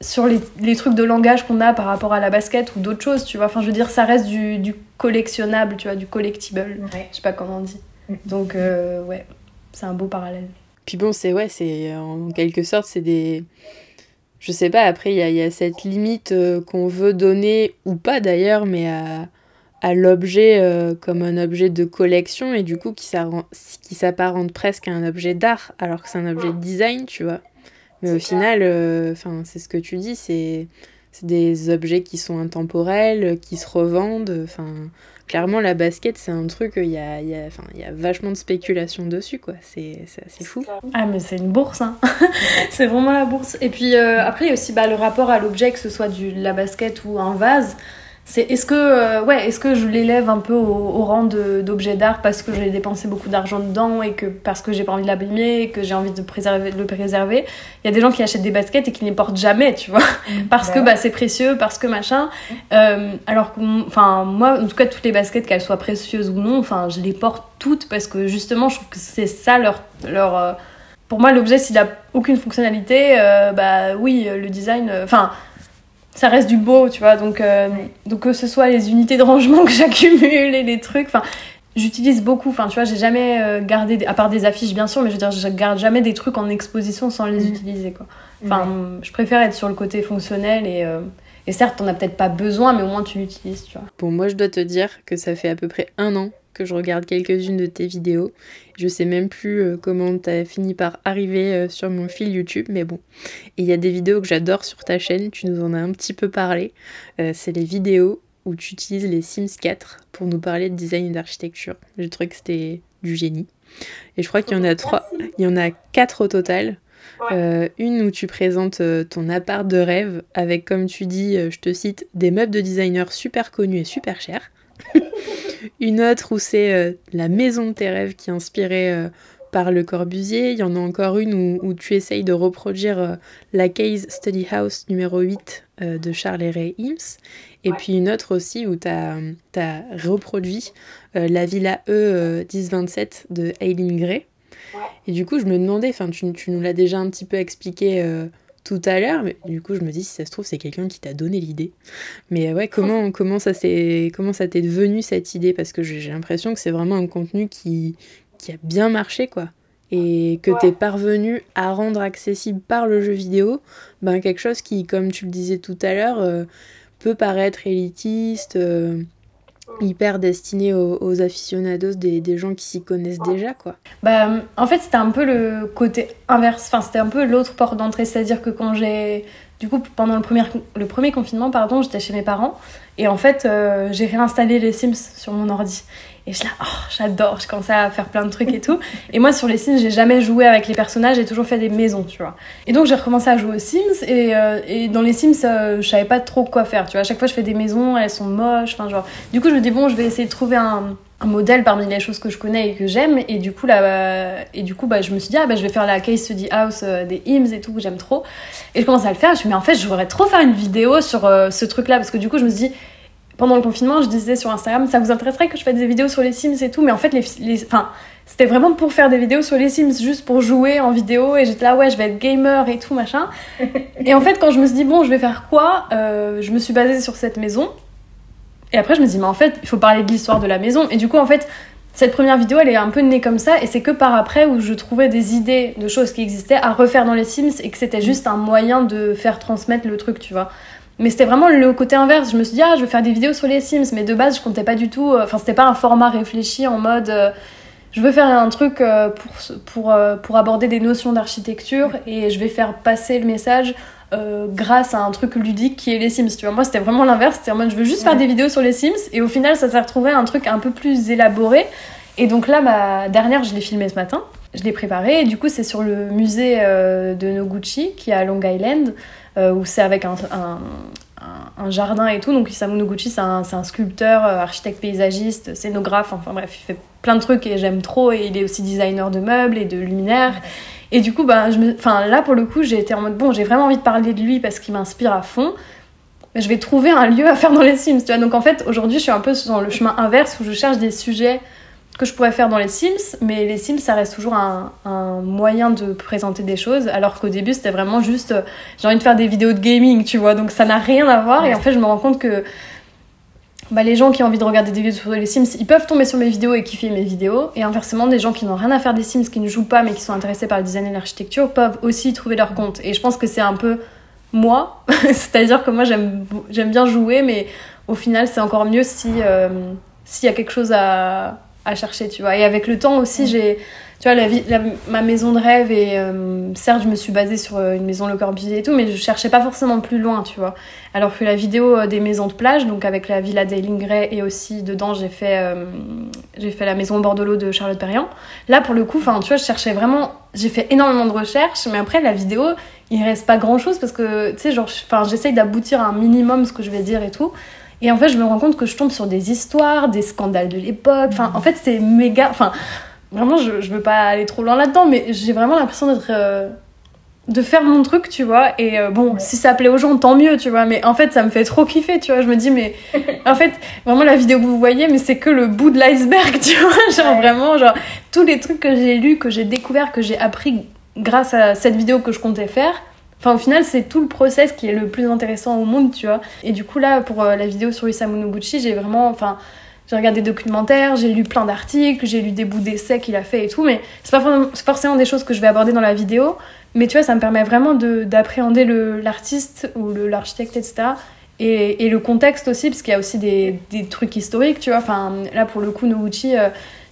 sur les, les, trucs de langage qu'on a par rapport à la basket ou d'autres choses, tu vois. Enfin, je veux dire, ça reste du, du collectionnable, tu vois, du collectible. Je sais pas comment on dit. Mm. Donc, euh, ouais, c'est un beau parallèle. Puis bon, c'est ouais, c'est en quelque sorte, c'est des je sais pas, après, il y a, cette limite euh, qu'on veut donner, ou pas d'ailleurs, mais à, à l'objet euh, comme un objet de collection, et du coup qui s'apparente presque à un objet d'art, alors que c'est un objet de design, tu vois. Mais au final, euh, c'est ce que tu dis, c'est des objets qui sont intemporels, qui se revendent, enfin clairement, la basket, c'est un truc, il y a, y, a, y a vachement de spéculation dessus, quoi. C'est assez fou. Ah, mais c'est une bourse, hein. c'est vraiment la bourse. Et puis euh, après, il y a aussi bah, le rapport à l'objet, que ce soit du, la basket ou un vase c'est est-ce que euh, ouais est-ce que je l'élève un peu au, rang d'objet d'art parce que j'ai dépensé beaucoup d'argent dedans et que parce que j'ai pas envie de l'abîmer et que j'ai envie de préserver le préserver? Il y a des gens qui achètent des baskets et qui ne les portent jamais tu vois. Mmh. parce que bah, bah c'est précieux parce que machin. Euh, alors que enfin moi en tout cas toutes les baskets qu'elles soient précieuses ou non enfin je les porte toutes parce que justement je trouve que c'est ça leur leur euh, pour moi l'objet s'il a aucune fonctionnalité bah oui le design enfin ça reste du beau, tu vois. Donc, euh, donc que ce soit les unités de rangement que j'accumule et les trucs, enfin, j'utilise beaucoup. Enfin, tu vois, j'ai jamais euh, gardé, à part des affiches bien sûr, mais je veux dire, je garde jamais des trucs en exposition sans les mm. utiliser, quoi. Enfin, je préfère être sur le côté fonctionnel et. Euh, et certes, t'en as peut-être pas besoin, mais au moins tu l'utilises, tu vois. Bon, moi je dois te dire que ça fait à peu près un an que je regarde quelques-unes de tes vidéos. Je sais même plus euh, comment tu as fini par arriver euh, sur mon fil YouTube, mais bon. Et il y a des vidéos que j'adore sur ta chaîne, tu nous en as un petit peu parlé. Euh, c'est les vidéos où tu utilises les Sims 4 pour nous parler de design et d'architecture. J'ai trouvé que c'était du génie. Et je crois qu'il y en a trois, il y en a quatre au total. une où tu présentes ton appart de rêve avec, comme tu dis, je te cite, des meubles de designers super connus et super chers. Une autre où c'est euh, la maison de tes rêves qui est inspirée euh, par Le Corbusier. Il y en a encore une où, tu essayes de reproduire euh, la Case Study House numéro 8 de Charles et Ray Eames. Et puis une autre aussi où tu as, reproduit la Villa E 1027 de Aileen Gray. Et du coup, je me demandais, enfin, tu, tu, nous l'as déjà un petit peu expliqué tout à l'heure, mais du coup je me dis si ça se trouve c'est quelqu'un qui t'a donné l'idée. Mais euh, ouais, comment, comment ça s'est comment ça t'est devenu cette idée? Parce que j'ai l'impression que c'est vraiment un contenu qui, qui a bien marché quoi. Et que t'es parvenu à rendre accessible par le jeu vidéo ben quelque chose qui comme tu le disais tout à l'heure euh, peut paraître élitiste euh, hyper destiné aux, aficionados des, des, gens qui s'y connaissent déjà quoi. Bah en fait c'était un peu le côté inverse, enfin c'était un peu l'autre porte d'entrée, c'est-à-dire que quand j'ai du coup pendant le premier, le premier confinement pardon j'étais chez mes parents. Et en fait euh, j'ai réinstallé les Sims sur mon ordi et je là, oh, j'adore, je commençais à faire plein de trucs et tout. Et moi, sur les Sims, j'ai jamais joué avec les personnages, j'ai toujours fait des maisons, tu vois. Et donc, j'ai recommencé à jouer aux Sims, et, euh, et dans les Sims, euh, je savais pas trop quoi faire, tu vois. À chaque fois, je fais des maisons, elles sont moches, enfin, genre. Du coup, je me dis, bon, je vais essayer de trouver un, modèle parmi les choses que je connais et que j'aime. Et du coup, là, et du coup, bah, je me suis dit, ah, bah, je vais faire la case study house euh, des hymns et tout, que j'aime trop. Et je commence à le faire, je me suis dit, mais en fait, je voudrais trop faire une vidéo sur ce truc-là, parce que du coup, je me suis dit, pendant le confinement, je disais sur Instagram, ça vous intéresserait que je fasse des vidéos sur les Sims et tout, mais en fait, les, les enfin, c'était vraiment pour faire des vidéos sur les Sims, juste pour jouer en vidéo, et j'étais là, ouais, je vais être gamer et tout, machin. et en fait, quand je me suis dit, bon, je vais faire quoi, euh, je me suis basée sur cette maison. Et après, je me dis, mais en fait, il faut parler de l'histoire de la maison. Et du coup, en fait, cette première vidéo, elle est un peu née comme ça, et c'est que par après où je trouvais des idées de choses qui existaient à refaire dans les Sims, et que c'était juste un moyen de faire transmettre le truc, tu vois. Mais c'était vraiment le côté inverse. Je me suis dit, ah, je vais faire des vidéos sur les Sims, mais de base, je comptais pas du tout. Euh, enfin, c'était pas un format réfléchi en mode. Euh, je veux faire un truc euh, pour, pour, pour aborder des notions d'architecture et je vais faire passer le message grâce à un truc ludique qui est les Sims. Tu vois, moi, c'était vraiment l'inverse. C'était en mode, je veux juste faire des vidéos sur les Sims et au final, ça s'est retrouvé un truc un peu plus élaboré. Et donc là, ma dernière, je l'ai filmée ce matin. Je l'ai préparée et du coup, c'est sur le musée de Noguchi qui est à Long Island. Euh, où c'est avec un, un, jardin et tout. Donc Isamu Noguchi, c'est un, sculpteur, euh, architecte paysagiste, scénographe, enfin bref, il fait plein de trucs et j'aime trop. Et il est aussi designer de meubles et de luminaires. Et du coup, bah, enfin, là, pour le coup, j'ai été en mode, bon, j'ai vraiment envie de parler de lui parce qu'il m'inspire à fond. Je vais trouver un lieu à faire dans les Sims, tu vois. Donc en fait, aujourd'hui, je suis un peu sur le chemin inverse où je cherche des sujets que je pourrais faire dans les Sims, mais les Sims, ça reste toujours un, un moyen de présenter des choses, alors qu'au début, c'était vraiment juste, euh, j'ai envie de faire des vidéos de gaming, tu vois, donc ça n'a rien à voir, et en fait, je me rends compte que bah, les gens qui ont envie de regarder des vidéos sur les Sims, ils peuvent tomber sur mes vidéos et kiffer mes vidéos. Et inversement, des gens qui n'ont rien à faire des Sims, qui ne jouent pas mais qui sont intéressés par le design et l'architecture, peuvent aussi trouver leur compte. Et je pense que c'est un peu moi. C'est-à-dire que moi, j'aime bien jouer, mais au final, c'est encore mieux si euh, s'il y a quelque chose à, à chercher, tu vois. Et avec le temps aussi, j'ai tu vois, la vie, ma maison de rêve, et euh, certes, je me suis basée sur euh, une maison Le Corbusier et tout, mais je cherchais pas forcément plus loin, tu vois. Alors que la vidéo euh, des maisons de plage, donc avec la villa des Lingray et aussi dedans, j'ai fait, j'ai fait la maison Bordelot de Charlotte Perriand. Là, pour le coup, enfin, tu vois, je cherchais vraiment, j'ai fait énormément de recherches, mais après, la vidéo, il reste pas grand chose parce que, tu sais, genre, j'essaye d'aboutir à un minimum ce que je vais dire et tout. Et en fait, je me rends compte que je tombe sur des histoires, des scandales de l'époque. Enfin, en fait, c'est méga. Enfin, Vraiment, je, je veux pas aller trop loin là-dedans, mais j'ai vraiment l'impression d'être. Euh, de faire mon truc, tu vois. Et euh, bon, si ça plaît aux gens, tant mieux, tu vois. Mais en fait, ça me fait trop kiffer, tu vois. Je me dis, mais en fait, vraiment, la vidéo que vous voyez, mais c'est que le bout de l'iceberg, tu vois. Genre vraiment, genre, tous les trucs que j'ai lus, que j'ai découvert, que j'ai appris grâce à cette vidéo que je comptais faire. Enfin, au final, c'est tout le process qui est le plus intéressant au monde, tu vois. Et du coup, là, pour euh, la vidéo sur Isamu Noguchi, j'ai vraiment. Enfin j'ai regardé des documentaires, j'ai lu plein d'articles, j'ai lu des bouts d'essais qu'il a fait et tout, mais c'est pas forcément des choses que je vais aborder dans la vidéo. Mais tu vois, ça me permet vraiment d'appréhender l'artiste ou l'architecte, etc. Et, le contexte aussi, parce qu'il y a aussi des, des, trucs historiques, tu vois. Enfin, là, pour le coup, Noguchi, euh,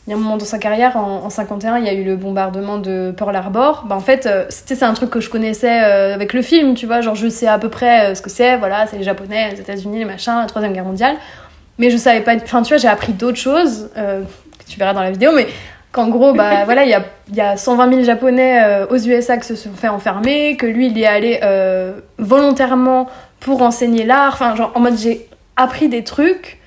il y a un moment dans sa carrière, en, en, 51, il y a eu le bombardement de Pearl Harbor. Bah, en fait, euh, c'est un truc que je connaissais euh, avec le film, tu vois. Genre, je sais à peu près ce que c'est, voilà, c'est les Japonais, les États-Unis, les machins, la Troisième Guerre mondiale. Mais je savais pas. Enfin, tu vois, j'ai appris d'autres choses euh, que tu verras dans la vidéo, mais qu'en gros, bah voilà, il y a, y a 120 000 Japonais euh, aux USA qui se sont fait enfermer, que lui, il est allé euh, volontairement pour enseigner l'art. Enfin, genre, en mode, j'ai appris des trucs.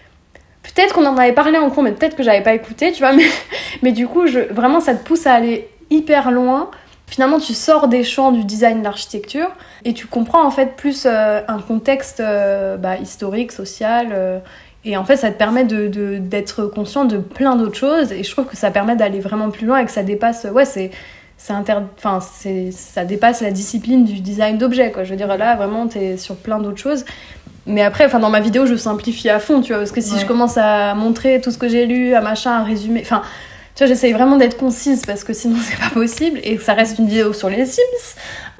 Peut-être qu'on en avait parlé en cours, mais peut-être que j'avais pas écouté, tu vois. Mais, du coup, vraiment, ça te pousse à aller hyper loin. Finalement, tu sors des champs du design, de l'architecture, et tu comprends en fait plus un contexte bah, historique, social et en fait, ça te permet d'être de, conscient de plein d'autres choses. Et je trouve que ça permet d'aller vraiment plus loin et que ça dépasse. Ouais, c'est. Enfin, ça dépasse la discipline du design d'objets, quoi. Je veux dire, là, vraiment, t'es sur plein d'autres choses. Mais après, enfin, dans ma vidéo, je simplifie à fond, tu vois, parce que si je commence à montrer tout ce que j'ai lu, à machin, à résumer, enfin, tu vois, j'essaye vraiment d'être concise parce que sinon c'est pas possible et que ça reste une vidéo sur les Sims.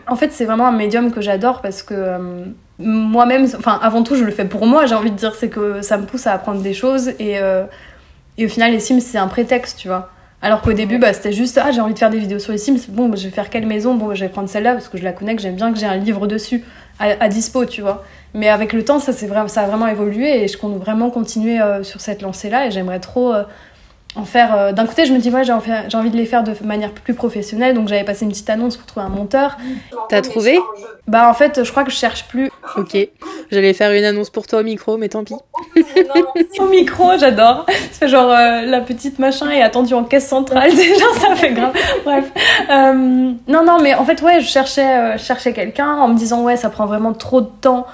En fait, c'est vraiment un médium que j'adore parce que euh, moi-même, enfin avant tout je le fais pour moi, j'ai envie de dire, c'est que ça me pousse à apprendre des choses et, euh, et au final les Sims c'est un prétexte, tu vois. Alors qu'au début bah, c'était juste ah j'ai envie de faire des vidéos sur les Sims, bon bah, je vais faire quelle maison, bon bah, je vais prendre celle-là parce que je la connais, que j'aime bien, que j'ai un livre dessus à, dispo, tu vois. Mais avec le temps ça, c'est vrai, ça a vraiment évolué et je compte vraiment continuer euh, sur cette lancée-là et j'aimerais trop euh, en faire. Euh, d'un côté, je me dis, ouais, j'ai envie, envie, de les faire de manière plus professionnelle, donc j'avais passé une petite annonce pour trouver un monteur. T'as trouvé Bah, en fait, je crois que je cherche plus. Ok, j'allais faire une annonce pour toi au micro, mais tant pis. au micro, j'adore. C'est genre euh, la petite machin est attendue en caisse centrale, déjà, ça fait grave. Bref. Euh, non, non, mais en fait, ouais, je cherchais, cherchais quelqu'un en me disant, ouais, ça prend vraiment trop de temps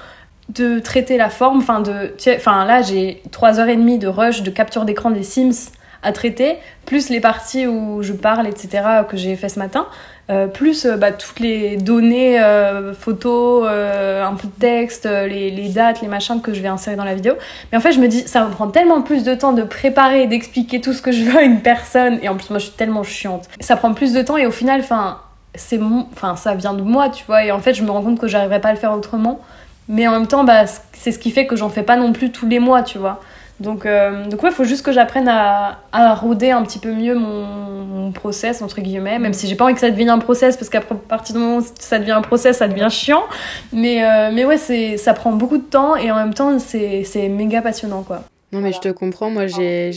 de traiter la forme. Enfin, de, enfin là, j'ai 3h30 de rush de capture d'écran des Sims à traiter, plus les parties où je parle, etc., que j'ai fait ce matin, euh, plus euh, bah, toutes les données, euh, photos, un peu de texte, les, dates, les machins que je vais insérer dans la vidéo. Mais en fait, je me dis, ça me prend tellement plus de temps de préparer et d'expliquer tout ce que je veux à une personne, et en plus, moi, je suis tellement chiante. Ça prend plus de temps, et au final, enfin, c'est mon... ça vient de moi, tu vois, et en fait, je me rends compte que j'arriverai pas à le faire autrement. Mais en même temps, bah, c'est ce qui fait que j'en fais pas non plus tous les mois, tu vois. Donc, euh, donc ouais, il faut juste que j'apprenne à, à rôder un petit peu mieux mon, mon, process, entre guillemets, même si j'ai pas envie que ça devienne un process, parce qu'à partir du moment où ça devient un process, ça devient chiant. Mais, euh, mais ouais, ça prend beaucoup de temps et en même temps, c'est méga passionnant, quoi. Non, mais je te comprends, moi, j'ai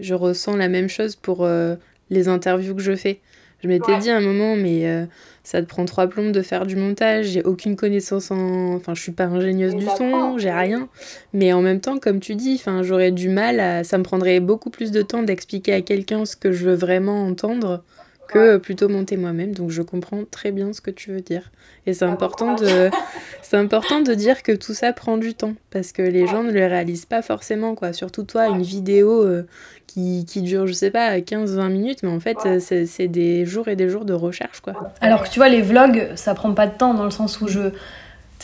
je ressens la même chose pour euh, les interviews que je fais. Je m'étais dit à un moment, mais ça te prend trois plombes de faire du montage, j'ai aucune connaissance en. Enfin, je suis pas ingénieuse du son, j'ai rien. Mais en même temps, comme tu dis, j'aurais du mal à. Ça me prendrait beaucoup plus de temps d'expliquer à quelqu'un ce que je veux vraiment entendre que plutôt monter moi-même. Donc je comprends très bien ce que tu veux dire. Et c'est important de, c'est important de dire que tout ça prend du temps parce que les gens ne le réalisent pas forcément quoi. Surtout toi, une vidéo euh, qui, qui, dure, je sais pas, 15-20 minutes, mais en fait c'est des jours et des jours de recherche quoi. Alors que tu vois, les vlogs, ça prend pas de temps dans le sens où je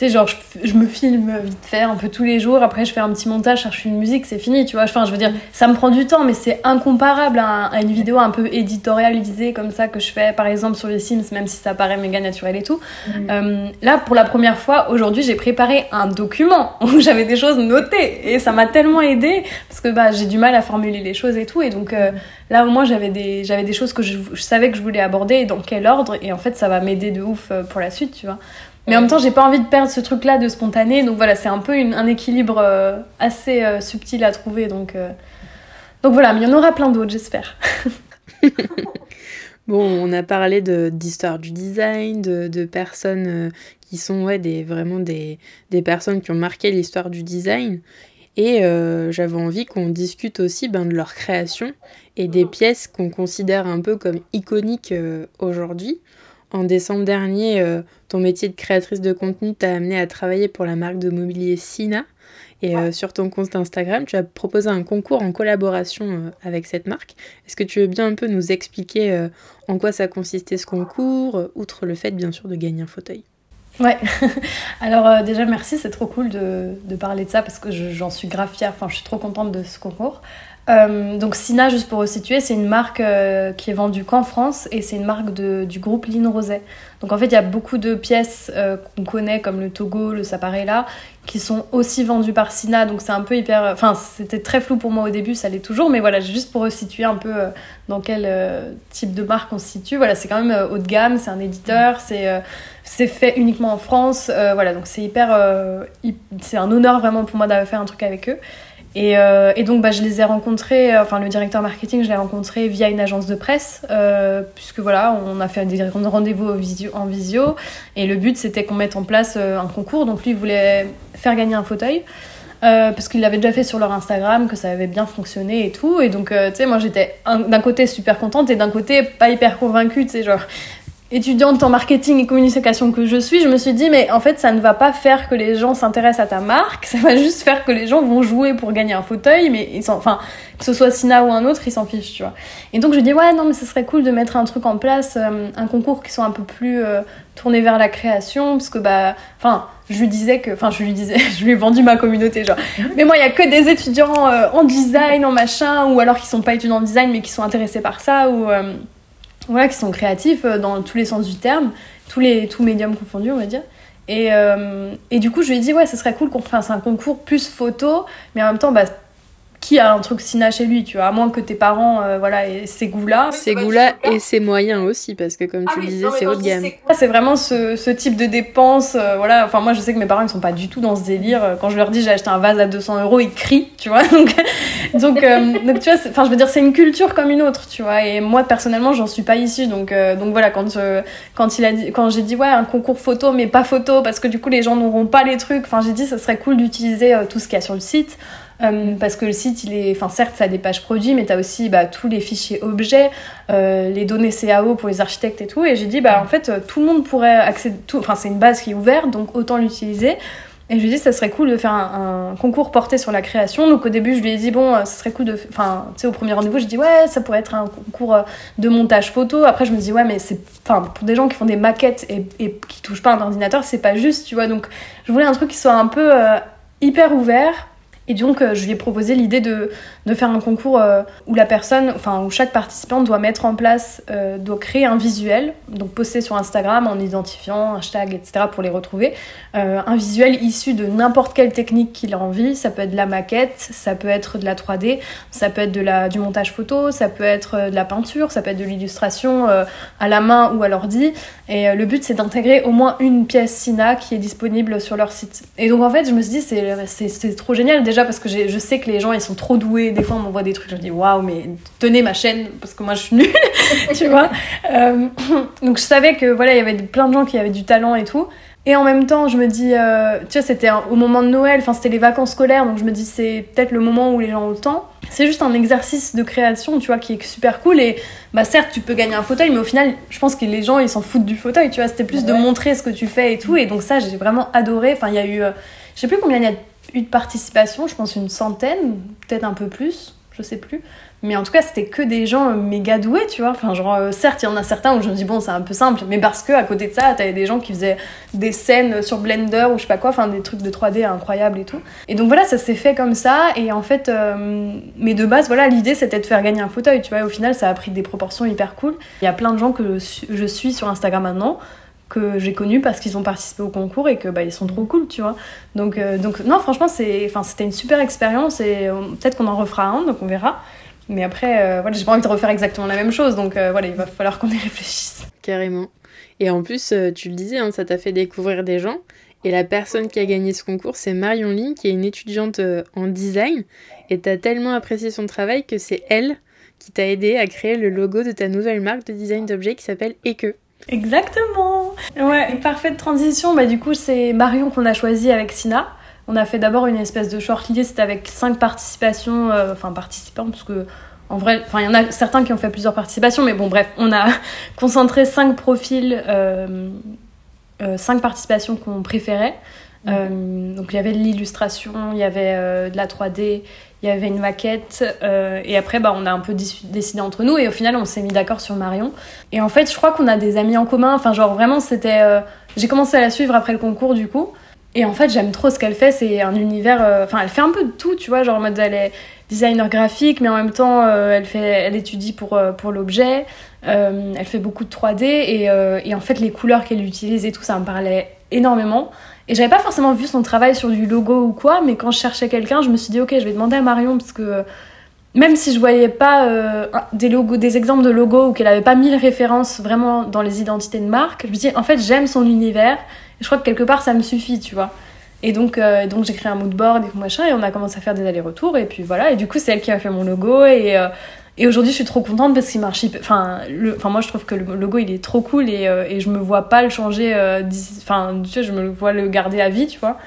sais, genre, je, me filme vite fait un peu tous les jours, après je fais un petit montage, je cherche une musique, c'est fini, tu vois. Enfin, je veux dire, ça me prend du temps, mais c'est incomparable à, une vidéo un peu éditorialisée comme ça que je fais, par exemple, sur les Sims, même si ça paraît méga naturel et tout. Mm. Euh, là, pour la première fois, aujourd'hui, j'ai préparé un document où j'avais des choses notées et ça m'a tellement aidé parce que bah, j'ai du mal à formuler les choses et tout. Et donc euh, là, au moins, j'avais des, j'avais des choses que je, je, savais que je voulais aborder et dans quel ordre. Et en fait, ça va m'aider de ouf euh, pour la suite, tu vois. Mais en même temps, j'ai pas envie de perdre ce truc-là de spontané. Donc voilà, c'est un peu un équilibre euh, assez euh, subtil à trouver. Donc, euh. donc voilà, mais il y en aura plein d'autres, j'espère. bon, on a parlé d'histoire du design, de, de personnes qui sont ouais, des, vraiment des, des personnes qui ont marqué l'histoire du design. Et j'avais envie qu'on discute aussi ben, de leur création et des pièces qu'on considère un peu comme iconiques aujourd'hui. En décembre dernier, euh, ton métier de créatrice de contenu t'a amené à travailler pour la marque de mobilier Sina. Et euh, sur ton compte Instagram, tu as proposé un concours en collaboration euh, avec cette marque. Est-ce que tu veux bien un peu nous expliquer en quoi ça consistait ce concours, outre le fait bien sûr de gagner un fauteuil? Ouais, alors déjà merci, c'est trop cool de, de, parler de ça parce que j'en suis grave fière, enfin je suis trop contente de ce concours. Euh, donc Sina, juste pour resituer, c'est une marque euh, qui est vendue qu'en France et c'est une marque du groupe Line Roset. Donc en fait, il y a beaucoup de pièces euh, qu'on connaît comme le Togo, le Saparella, qui sont aussi vendues par Sina. Donc c'est un peu hyper... Enfin, c'était très flou pour moi au début, ça l'est toujours, mais voilà, juste pour resituer un peu dans quel type de marque on se situe. Voilà, c'est quand même haut de gamme, c'est un éditeur, c'est c'est fait uniquement en France. voilà, donc c'est hyper... c'est un honneur vraiment pour moi d'avoir fait un truc avec eux. Et, euh, et, donc, bah, je les ai rencontrés, euh, enfin, le directeur marketing, je l'ai rencontré via une agence de presse, euh, puisque voilà, on a fait des rendez-vous en visio, et le but c'était qu'on mette en place un concours. Donc, lui, il voulait faire gagner un fauteuil, parce qu'il l'avait déjà fait sur leur Instagram, que ça avait bien fonctionné et tout. Et donc, tu sais, moi j'étais d'un côté super contente, et d'un côté pas hyper convaincue, tu sais, genre, étudiante en marketing et communication que je suis, je me suis dit, mais en fait, ça ne va pas faire que les gens s'intéressent à ta marque, ça va juste faire que les gens vont jouer pour gagner un fauteuil, mais ils enfin, que ce soit Sina ou un autre, ils s'en fichent, tu vois. Et donc, je dis, ouais, non, mais ce serait cool de mettre un truc en place, euh, un concours qui soit un peu plus euh, tourné vers la création, parce que, bah, enfin, je lui disais que, enfin, je lui disais, je lui ai vendu ma communauté, genre, mais moi, il y a que des étudiants euh, en design, en machin, ou alors qui sont pas étudiants en design, mais qui sont intéressés par ça, ou voilà, qui sont créatifs euh, dans tous les sens du terme, tous les tous médiums confondus, on va dire. Et, euh, et du coup, je lui ai dit, ouais, ce serait cool qu'on fasse un concours plus photo, mais en même temps, bah, qui a un truc Sina chez lui, tu vois, à moins que tes parents, euh, voilà, aient ces goûts-là. Ces goûts-là et ces moyens aussi, parce que comme ah tu le disais, c'est haut de gamme. C'est vraiment ce, ce, type de dépenses, euh, voilà. Enfin, moi, je sais que mes parents, ils sont pas du tout dans ce délire. Quand je leur dis j'ai acheté un vase à 200 euros, ils crient, tu vois. Donc, donc, euh, donc tu vois, enfin, je veux dire, c'est une culture comme une autre, tu vois. Et moi, personnellement, j'en suis pas issue. Donc, donc voilà, quand, quand il a dit, quand j'ai dit, ouais, un concours photo, mais pas photo, parce que du coup, les gens n'auront pas les trucs. Enfin, j'ai dit, ça serait cool d'utiliser tout ce qu'il y a sur le site. Euh, parce que le site, il est, enfin certes, ça a des pages produits, mais tu as aussi bah, tous les fichiers objets, euh, les données CAO pour les architectes et tout. Et j'ai dit, bah en fait, euh, tout le monde pourrait accéder, enfin c'est une base qui est ouverte, donc autant l'utiliser. Et je lui ai dit, ça serait cool de faire un, concours porté sur la création. Donc au début, je lui ai dit, bon, ça serait cool de. Enfin, tu sais, au premier rendez-vous, je dis, ouais, ça pourrait être un concours de montage photo. Après, je me dis, ouais, mais c'est. Enfin, pour des gens qui font des maquettes et, et qui touchent pas un ordinateur, c'est pas juste, tu vois. Donc, je voulais un truc qui soit un peu hyper ouvert et donc, euh, je lui ai proposé l'idée de, de, faire un concours euh, où la personne, enfin, où chaque participant doit mettre en place, euh, doit créer un visuel, donc poster sur Instagram en identifiant hashtag, etc. pour les retrouver. un visuel issu de n'importe quelle technique qu'il a envie. Ça peut être de la maquette, ça peut être de la 3D, ça peut être de la, du montage photo, ça peut être de la peinture, ça peut être de l'illustration à la main ou à l'ordi. Et le but, c'est d'intégrer au moins une pièce SINA qui est disponible sur leur site. Et donc, en fait, je me suis dit, c'est trop génial déjà parce que je sais que les gens ils sont trop doués. Des fois, on m'envoie des trucs, je me dis waouh, mais tenez ma chaîne parce que moi je suis nulle, tu vois. Euh, donc je savais que voilà, il y avait plein de gens qui avaient du talent et tout. Et en même temps, je me dis, euh, tu vois, c'était au moment de Noël, enfin c'était les vacances scolaires, donc je me dis c'est peut-être le moment où les gens ont le temps. C'est juste un exercice de création, tu vois, qui est super cool. Et bah certes, tu peux gagner un fauteuil, mais au final, je pense que les gens, ils s'en foutent du fauteuil, tu vois. C'était plus de montrer ce que tu fais et tout. Et donc ça, j'ai vraiment adoré. Enfin, il y a eu, euh, je sais plus combien il y a eu de participation, je pense une centaine, peut-être un peu plus, je sais plus. Mais en tout cas, c'était que des gens méga doués, tu vois. Enfin, genre, euh, certes, il y en a certains où je me dis, bon, c'est un peu simple, mais parce que à côté de ça, t'avais des gens qui faisaient des scènes sur Blender ou je sais pas quoi, enfin, des trucs de 3D incroyables et tout. Et donc voilà, ça s'est fait comme ça. Et en fait, euh, mais de base, voilà, l'idée c'était de faire gagner un fauteuil, tu vois. Et au final, ça a pris des proportions hyper cool. Il y a plein de gens que je suis sur Instagram maintenant que j'ai connus parce qu'ils ont participé au concours et que bah, ils sont trop cool, tu vois. Donc, euh, donc non, franchement, c'était une super expérience et peut-être qu'on en refera un, donc on verra. Mais après, euh, voilà, j'ai pas envie de refaire exactement la même chose, donc euh, voilà, il va falloir qu'on y réfléchisse. Carrément. Et en plus, euh, tu le disais, hein, ça t'a fait découvrir des gens. Et la personne qui a gagné ce concours, c'est Marion Ling, qui est une étudiante en design. Et t'as tellement apprécié son travail que c'est elle qui t'a aidé à créer le logo de ta nouvelle marque de design d'objets qui s'appelle Eke. Exactement Ouais, parfaite transition. Bah, du coup, c'est Marion qu'on a choisi avec Sina. On a fait d'abord une espèce de shortlist avec cinq participations, euh, enfin participants, parce que en vrai, enfin il y en a certains qui ont fait plusieurs participations, mais bon bref, on a concentré cinq profils, euh, euh, cinq participations qu'on préférait. donc il y avait de l'illustration, il y avait de la 3D, il y avait une maquette, et après bah, on a un peu décidé entre nous, et au final on s'est mis d'accord sur Marion. Et en fait je crois qu'on a des amis en commun, enfin genre vraiment c'était... J'ai commencé à la suivre après le concours du coup, et en fait, j'aime trop ce qu'elle fait. C'est un univers. Euh, enfin, elle fait un peu de tout, tu vois. Genre en mode, elle est designer graphique, mais en même temps, euh, elle, fait, elle étudie pour, euh, pour l'objet. elle fait beaucoup de 3D. Et, et en fait, les couleurs qu'elle utilise et tout, ça me parlait énormément. Et j'avais pas forcément vu son travail sur du logo ou quoi, mais quand je cherchais quelqu'un, je me suis dit, ok, je vais demander à Marion, parce que même si je voyais pas des logos, des exemples de logos ou qu'elle avait pas mille références vraiment dans les identités de marque, je me dis en fait j'aime son univers je crois que quelque part, ça me suffit, tu vois. Et donc, euh, donc j'ai créé un mood board et machin, et on a commencé à faire des allers-retours, et puis voilà. Et du coup, c'est elle qui a fait mon logo, et, euh, et aujourd'hui, je suis trop contente parce qu'il marche. Enfin, le... enfin, moi, je trouve que le logo, il est trop cool, et, euh, et je me vois pas le changer. Enfin, tu sais, je me vois le garder à vie, tu vois.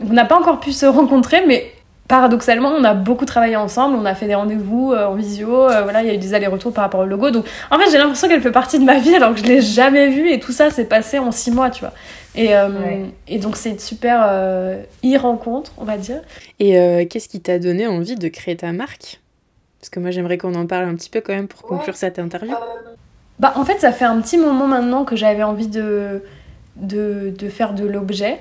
on n'a pas encore pu se rencontrer, mais paradoxalement, on a beaucoup travaillé ensemble, on a fait des rendez-vous en visio, voilà, il y a eu des allers-retours par rapport au logo. Donc, en fait, j'ai l'impression qu'elle fait partie de ma vie alors que je l'ai jamais vue et tout ça s'est passé en six mois, tu vois. Et, euh, et donc c'est une super euh, e-rencontre, on va dire. Et euh, qu'est-ce qui t'a donné envie de créer ta marque? Parce que moi j'aimerais qu'on en parle un petit peu quand même pour conclure cette interview. Bah en fait ça fait un petit moment maintenant que j'avais envie de, de, de, faire de l'objet.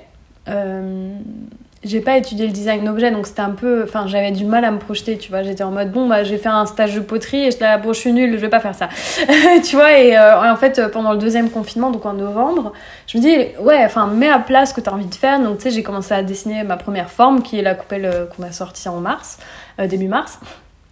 J'ai pas étudié le design d'objet donc c'était un peu enfin j'avais du mal à me projeter tu vois. J'étais en mode bon bah j'ai fait un stage de poterie et je là bon je suis nulle je vais pas faire ça. Tu vois et euh, en fait pendant le deuxième confinement donc en novembre je me dis ouais enfin mets à place ce que tu as envie de faire. Donc tu sais j'ai commencé à dessiner ma première forme qui est la coupelle euh, qu'on a sortie en mars euh, début mars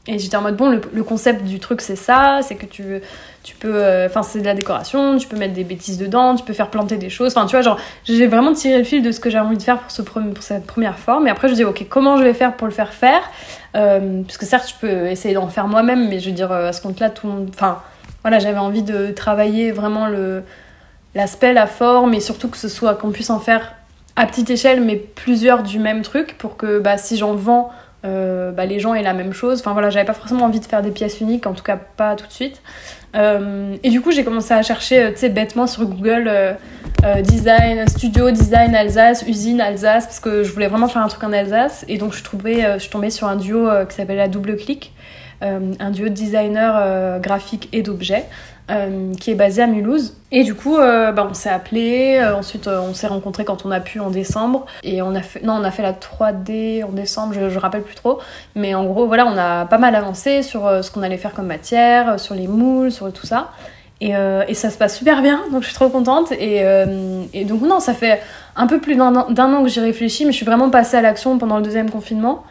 et j'étais en mode, bon, le, concept du truc, c'est ça, c'est que tu, tu peux. Euh, enfin, c'est de la décoration, tu peux mettre des bêtises dedans, tu peux faire planter des choses. Enfin, tu vois, genre, j'ai vraiment tiré le fil de ce que j'ai envie de faire pour, ce, pour cette première forme. Et après, je dis, ok, comment je vais faire pour le faire faire? Euh, Parce que certes, je peux essayer d'en faire moi-même, mais je veux dire, euh, à ce compte-là, tout le monde. Enfin, voilà, j'avais envie de travailler vraiment le l'aspect, la forme, et surtout que ce soit qu'on puisse en faire à petite échelle, mais plusieurs du même truc, pour que bah, si j'en vends euh, bah, les gens aient la même chose. Enfin voilà, j'avais pas forcément envie de faire des pièces uniques, en tout cas pas tout de suite. Euh, et du coup, j'ai commencé à chercher, euh, tu sais, bêtement sur Google design, studio, design Alsace, usine Alsace, parce que je voulais vraiment faire un truc en Alsace. Et donc, je, trouvais, je suis tombée sur un duo qui s'appelle la Double Clic, un duo de designer graphique et d'objets. Euh, qui est basé à Mulhouse. Et du coup, euh, bah, on s'est appelé, euh, ensuite on s'est rencontrés quand on a pu en décembre. Et on a fait, non, on a fait la 3D en décembre, je, je rappelle plus trop. Mais en gros, voilà, on a pas mal avancé sur ce qu'on allait faire comme matière, sur les moules, sur tout ça. Et, et, ça se passe super bien, donc je suis trop contente. Et, et donc, non, ça fait un peu plus d'un an que j'y réfléchis, mais je suis vraiment passée à l'action pendant le deuxième confinement.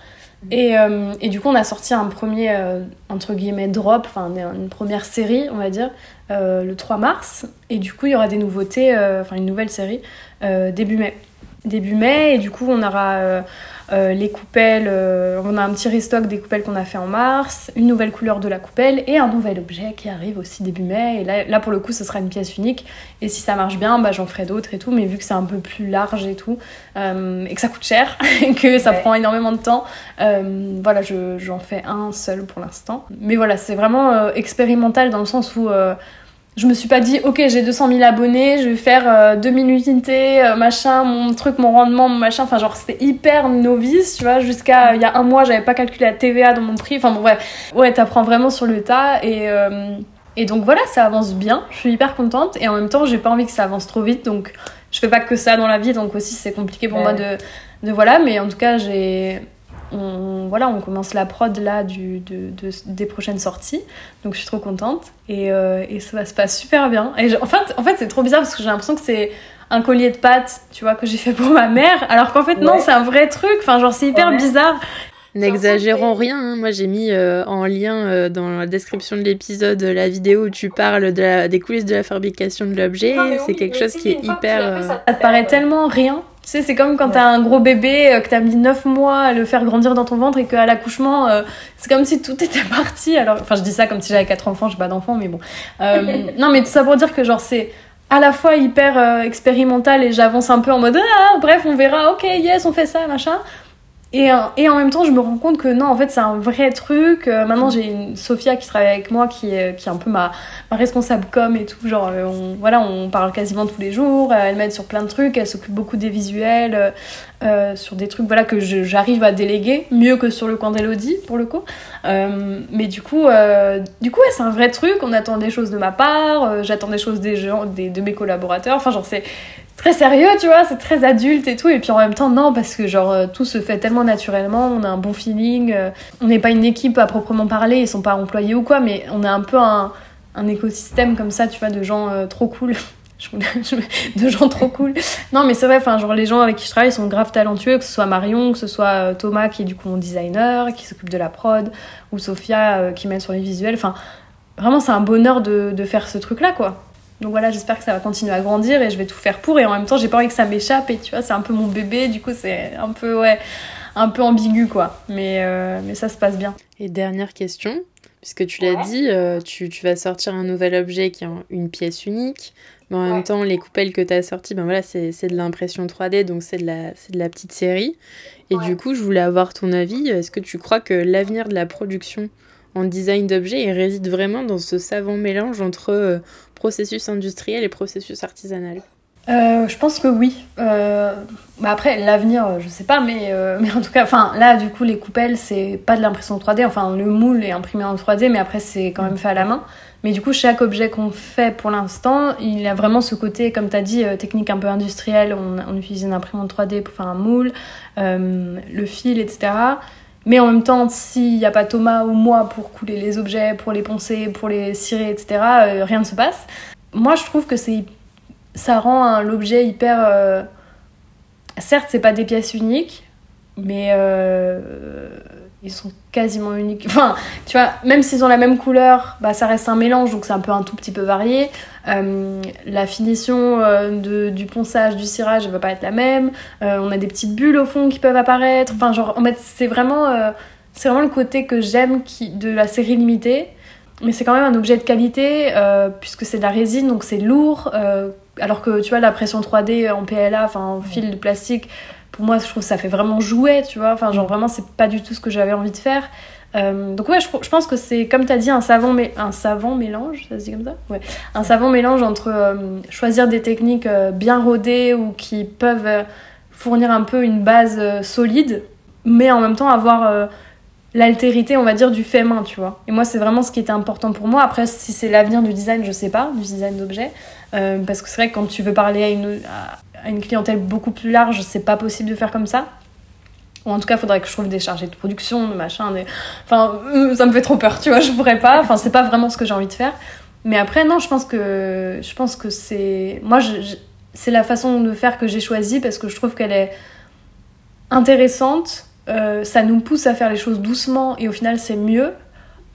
Et, euh, et, du coup, on a sorti un premier, euh, entre guillemets, drop, enfin une première série, on va dire, euh, le 3 mars. Et du coup, il y aura des nouveautés, enfin une nouvelle série, début mai. début mai et du coup on aura euh, les coupelles, euh, on a un petit restock des coupelles qu'on a fait en mars, une nouvelle couleur de la coupelle et un nouvel objet qui arrive aussi début mai. Et là, là pour le coup, ce sera une pièce unique. Et si ça marche bien, bah, j'en ferai d'autres et tout. Mais vu que c'est un peu plus large et tout, euh, et que ça coûte cher, et que ça prend énormément de temps, voilà, j'en fais un seul pour l'instant. Mais voilà, c'est vraiment expérimental dans le sens où je me suis pas dit, ok, j'ai 200 000 abonnés, je vais faire euh, 2000 unités, euh, machin, mon truc, mon rendement, mon machin. Enfin, genre, c'était hyper novice, tu vois. Jusqu'à euh, il y a un mois, j'avais pas calculé la TVA dans mon prix. Enfin, bon, bref. Ouais, t'apprends vraiment sur le tas. Et, euh, et donc, voilà, ça avance bien. Je suis hyper contente. Et en même temps, j'ai pas envie que ça avance trop vite. Donc, je fais pas que ça dans la vie. Donc, aussi, c'est compliqué pour moi de, de. Voilà. Mais en tout cas, j'ai on, voilà, on commence la prod là du, de, des prochaines sorties. Donc je suis trop contente et, euh, et ça se passe super bien. Et en fait, en fait c'est trop bizarre parce que j'ai l'impression que c'est un collier de pâtes, tu vois, que j'ai fait pour ma mère, alors qu'en fait non, c'est un vrai truc. Enfin, genre c'est hyper bizarre. N'exagérons rien, hein. moi j'ai mis euh, en lien euh, dans la description de l'épisode la vidéo où tu parles de des coulisses de la fabrication de l'objet. C'est quelque chose qui est hyper. Ça te paraît tellement rien tu sais, c'est comme quand t'as un gros bébé, euh, que t'as mis 9 mois à le faire grandir dans ton ventre et qu'à l'accouchement, euh, c'est comme si tout était parti. Alors, enfin, je dis ça comme si j'avais 4 enfants, j'ai pas d'enfants, mais bon. Euh, non, mais tout ça pour dire que genre, c'est à la fois hyper expérimental et j'avance un peu en mode, ah, bref, on verra, ok, yes, on fait ça, machin. Et, et, en même temps, je me rends compte que non, en fait, c'est un vrai truc. Euh, maintenant, j'ai une Sophia qui travaille avec moi, qui est, qui est un peu ma, responsable com et tout. Genre, euh, on, voilà, on parle quasiment tous les jours. Euh, elle m'aide sur plein de trucs. Elle s'occupe beaucoup des visuels, euh, sur des trucs voilà que j'arrive à déléguer mieux que sur le coin d'Elodie pour le coup. mais du coup, du c'est un vrai truc. On attend des choses de ma part. J'attends des choses des gens, des, de mes collaborateurs. Enfin, genre, c'est très sérieux, tu vois, c'est très adulte et tout. Et puis en même temps, non, parce que genre euh, tout se fait tellement naturellement, on a un bon feeling. Euh, on n'est pas une équipe à proprement parler, ils sont pas employés ou quoi, mais on a un peu un, un écosystème comme ça, tu vois, de gens euh, trop cool. de gens trop cool. Non, mais c'est vrai, enfin, genre les gens avec qui je travaille sont grave talentueux, que ce soit Marion, que ce soit Thomas qui est du coup mon designer, qui s'occupe de la prod, ou Sophia qui m'aide sur les visuels. Enfin, vraiment, c'est un bonheur de, de faire ce truc-là, quoi. Donc voilà, j'espère que ça va continuer à grandir et je vais tout faire pour. Et en même temps, j'ai pas envie que ça m'échappe. Et tu vois, c'est un peu mon bébé. Du coup, c'est un peu, ouais, un peu ambigu, quoi. Mais, euh, mais ça se passe bien. Et dernière question, puisque tu l'as dit, euh, tu, tu, vas sortir un nouvel objet qui est une pièce unique. Mais en même temps, les coupelles que tu as sorties, ben voilà, c'est de l'impression 3D, donc c'est de, la, de la petite série. Et du coup, je voulais avoir ton avis. Est-ce que tu crois que l'avenir de la production en design d'objets réside vraiment dans ce savant mélange entre euh, processus industriel et processus artisanal euh, je pense que oui. Euh, bah après, l'avenir, je sais pas, mais, euh, mais en tout cas, enfin là, du coup, les coupelles, c'est pas de l'impression 3D. Enfin, le moule est imprimé en 3D, mais après, c'est quand même fait à la main. Mais du coup, chaque objet qu'on fait pour l'instant, il a vraiment ce côté, comme tu as dit, technique un peu industrielle. On, on, utilise une imprimante 3D pour faire un moule, le fil, etc. Mais en même temps, s'il n'y a pas Thomas ou moi pour couler les objets, pour les poncer, pour les cirer, etc., euh, rien ne se passe. Moi, je trouve que c'est ça rend l'objet hyper. Euh... Certes, c'est pas des pièces uniques, mais euh, ils sont quasiment uniques. Enfin, tu vois, même s'ils ont la même couleur, bah, ça reste un mélange, donc c'est un peu un tout petit peu varié. Euh, la finition euh, de, du ponçage, du cirage, elle va pas être la même. Euh, on a des petites bulles au fond qui peuvent apparaître. Enfin, genre, en fait, c'est vraiment, c'est vraiment le côté que j'aime qui, de la série limitée. Mais c'est quand même un objet de qualité, puisque c'est de la résine, donc c'est lourd. alors que, tu vois, la pression 3D en PLA, enfin, en fil de plastique, pour moi, je trouve que ça fait vraiment jouet, tu vois. Enfin, genre vraiment, c'est pas du tout ce que j'avais envie de faire. Euh, donc ouais, je, pense que c'est, comme tu as dit, un savant, mais, un savant mélange, ça se dit comme ça? Ouais. Un savant mélange entre euh, choisir des techniques euh, bien rodées ou qui peuvent fournir un peu une base solide, mais en même temps avoir l'altérité, on va dire, du fait main, tu vois. Et moi, c'est vraiment ce qui était important pour moi. Après, si c'est l'avenir du design, je sais pas, du design d'objets. Parce que c'est vrai que quand tu veux parler à une, à une clientèle beaucoup plus large, c'est pas possible de faire comme ça. Ou en tout cas, il faudrait que je trouve des chargés de production, de machin. Des... Enfin, euh, ça me fait trop peur, tu vois, je pourrais pas. Enfin, c'est pas vraiment ce que j'ai envie de faire. Mais après, non, je pense que, je pense que c'est. Moi, c'est la façon de faire que j'ai choisie parce que je trouve qu'elle est intéressante. Euh, ça nous pousse à faire les choses doucement et au final, c'est mieux.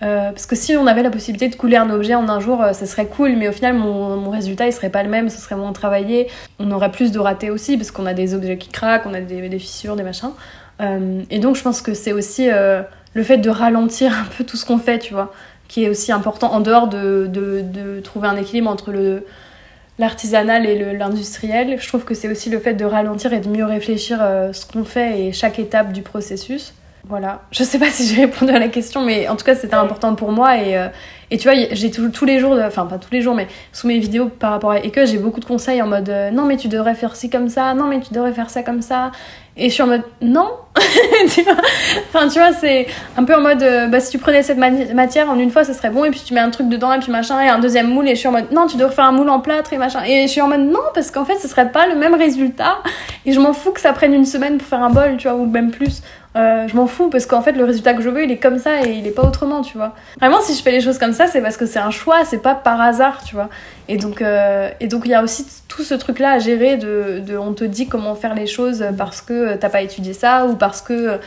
Euh, parce que si on avait la possibilité de couler un objet en un jour, ça serait cool, mais au final, mon, résultat, il serait pas le même, ce serait moins travaillé. On aurait plus de ratés aussi, parce qu'on a des objets qui craquent, on a des, fissures, des machins. Euh, et donc, je pense que c'est aussi euh, le fait de ralentir un peu tout ce qu'on fait, tu vois, qui est aussi important, en dehors de, de, de trouver un équilibre entre le l'artisanal et l'industriel. Je trouve que c'est aussi le fait de ralentir et de mieux réfléchir euh, ce qu'on fait et chaque étape du processus. Voilà. Je sais pas si j'ai répondu à la question, mais en tout cas, c'était important pour moi. Et, euh, et tu vois, j'ai tous les jours, enfin, pas tous les jours, mais sous mes vidéos par rapport à que j'ai beaucoup de conseils en mode euh, non, mais tu devrais faire ci comme ça, non, mais tu devrais faire ça comme ça. Et je suis en mode non. enfin, tu vois, c'est un peu en mode euh, bah, si tu prenais cette matière en une fois, ça serait bon. Et puis tu mets un truc dedans, et puis machin, et un deuxième moule. Et je suis en mode non, tu devrais faire un moule en plâtre et machin. Et je suis en mode non, parce qu'en fait, ce serait pas le même résultat. Et je m'en fous que ça prenne une semaine pour faire un bol, tu vois, ou même plus. Euh, je m'en fous parce qu'en fait le résultat que je veux il est comme ça et il est pas autrement tu vois. Vraiment si je fais les choses comme ça c'est parce que c'est un choix c'est pas par hasard tu vois. Et donc euh, et donc il y a aussi tout ce truc là à gérer de, on te dit comment faire les choses parce que t'as pas étudié ça ou parce que euh,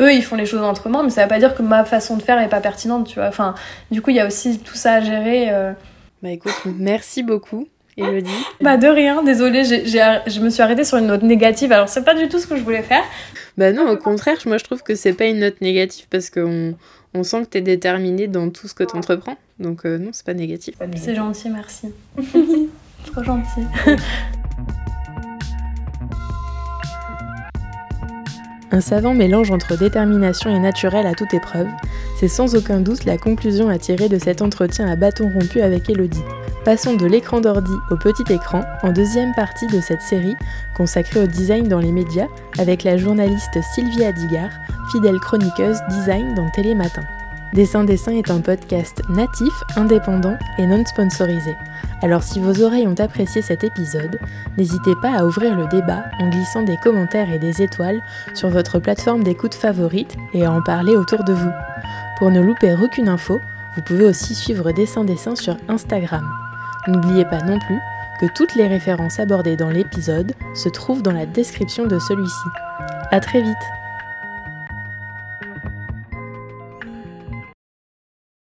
eux ils font les choses autrement mais ça veut pas dire que ma façon de faire est pas pertinente tu vois. Enfin du coup il y a aussi tout ça à gérer bah écoute merci beaucoup Elodie Bah de rien, désolée, je me suis arrêtée sur une note négative, alors c'est pas du tout ce que je voulais faire. Bah non, au contraire, moi je trouve que c'est pas une note négative parce qu'on on sent que t'es déterminée dans tout ce que t'entreprends, donc euh, non, c'est pas négatif. C'est gentil, merci. Trop gentil. Un savant mélange entre détermination et naturel à toute épreuve, c'est sans aucun doute la conclusion à tirer de cet entretien à bâton rompu avec Elodie. Passons de l'écran d'ordi au petit écran en deuxième partie de cette série consacrée au design dans les médias avec la journaliste Sylvie Adigard, fidèle chroniqueuse design dans Télématin. Dessin Dessin est un podcast natif, indépendant et non sponsorisé. Alors si vos oreilles ont apprécié cet épisode, n'hésitez pas à ouvrir le débat en glissant des commentaires et des étoiles sur votre plateforme d'écoute favorite et à en parler autour de vous. Pour ne louper aucune info, vous pouvez aussi suivre Dessin Dessin sur Instagram. N'oubliez pas non plus que toutes les références abordées dans l'épisode se trouvent dans la description de celui-ci. A très vite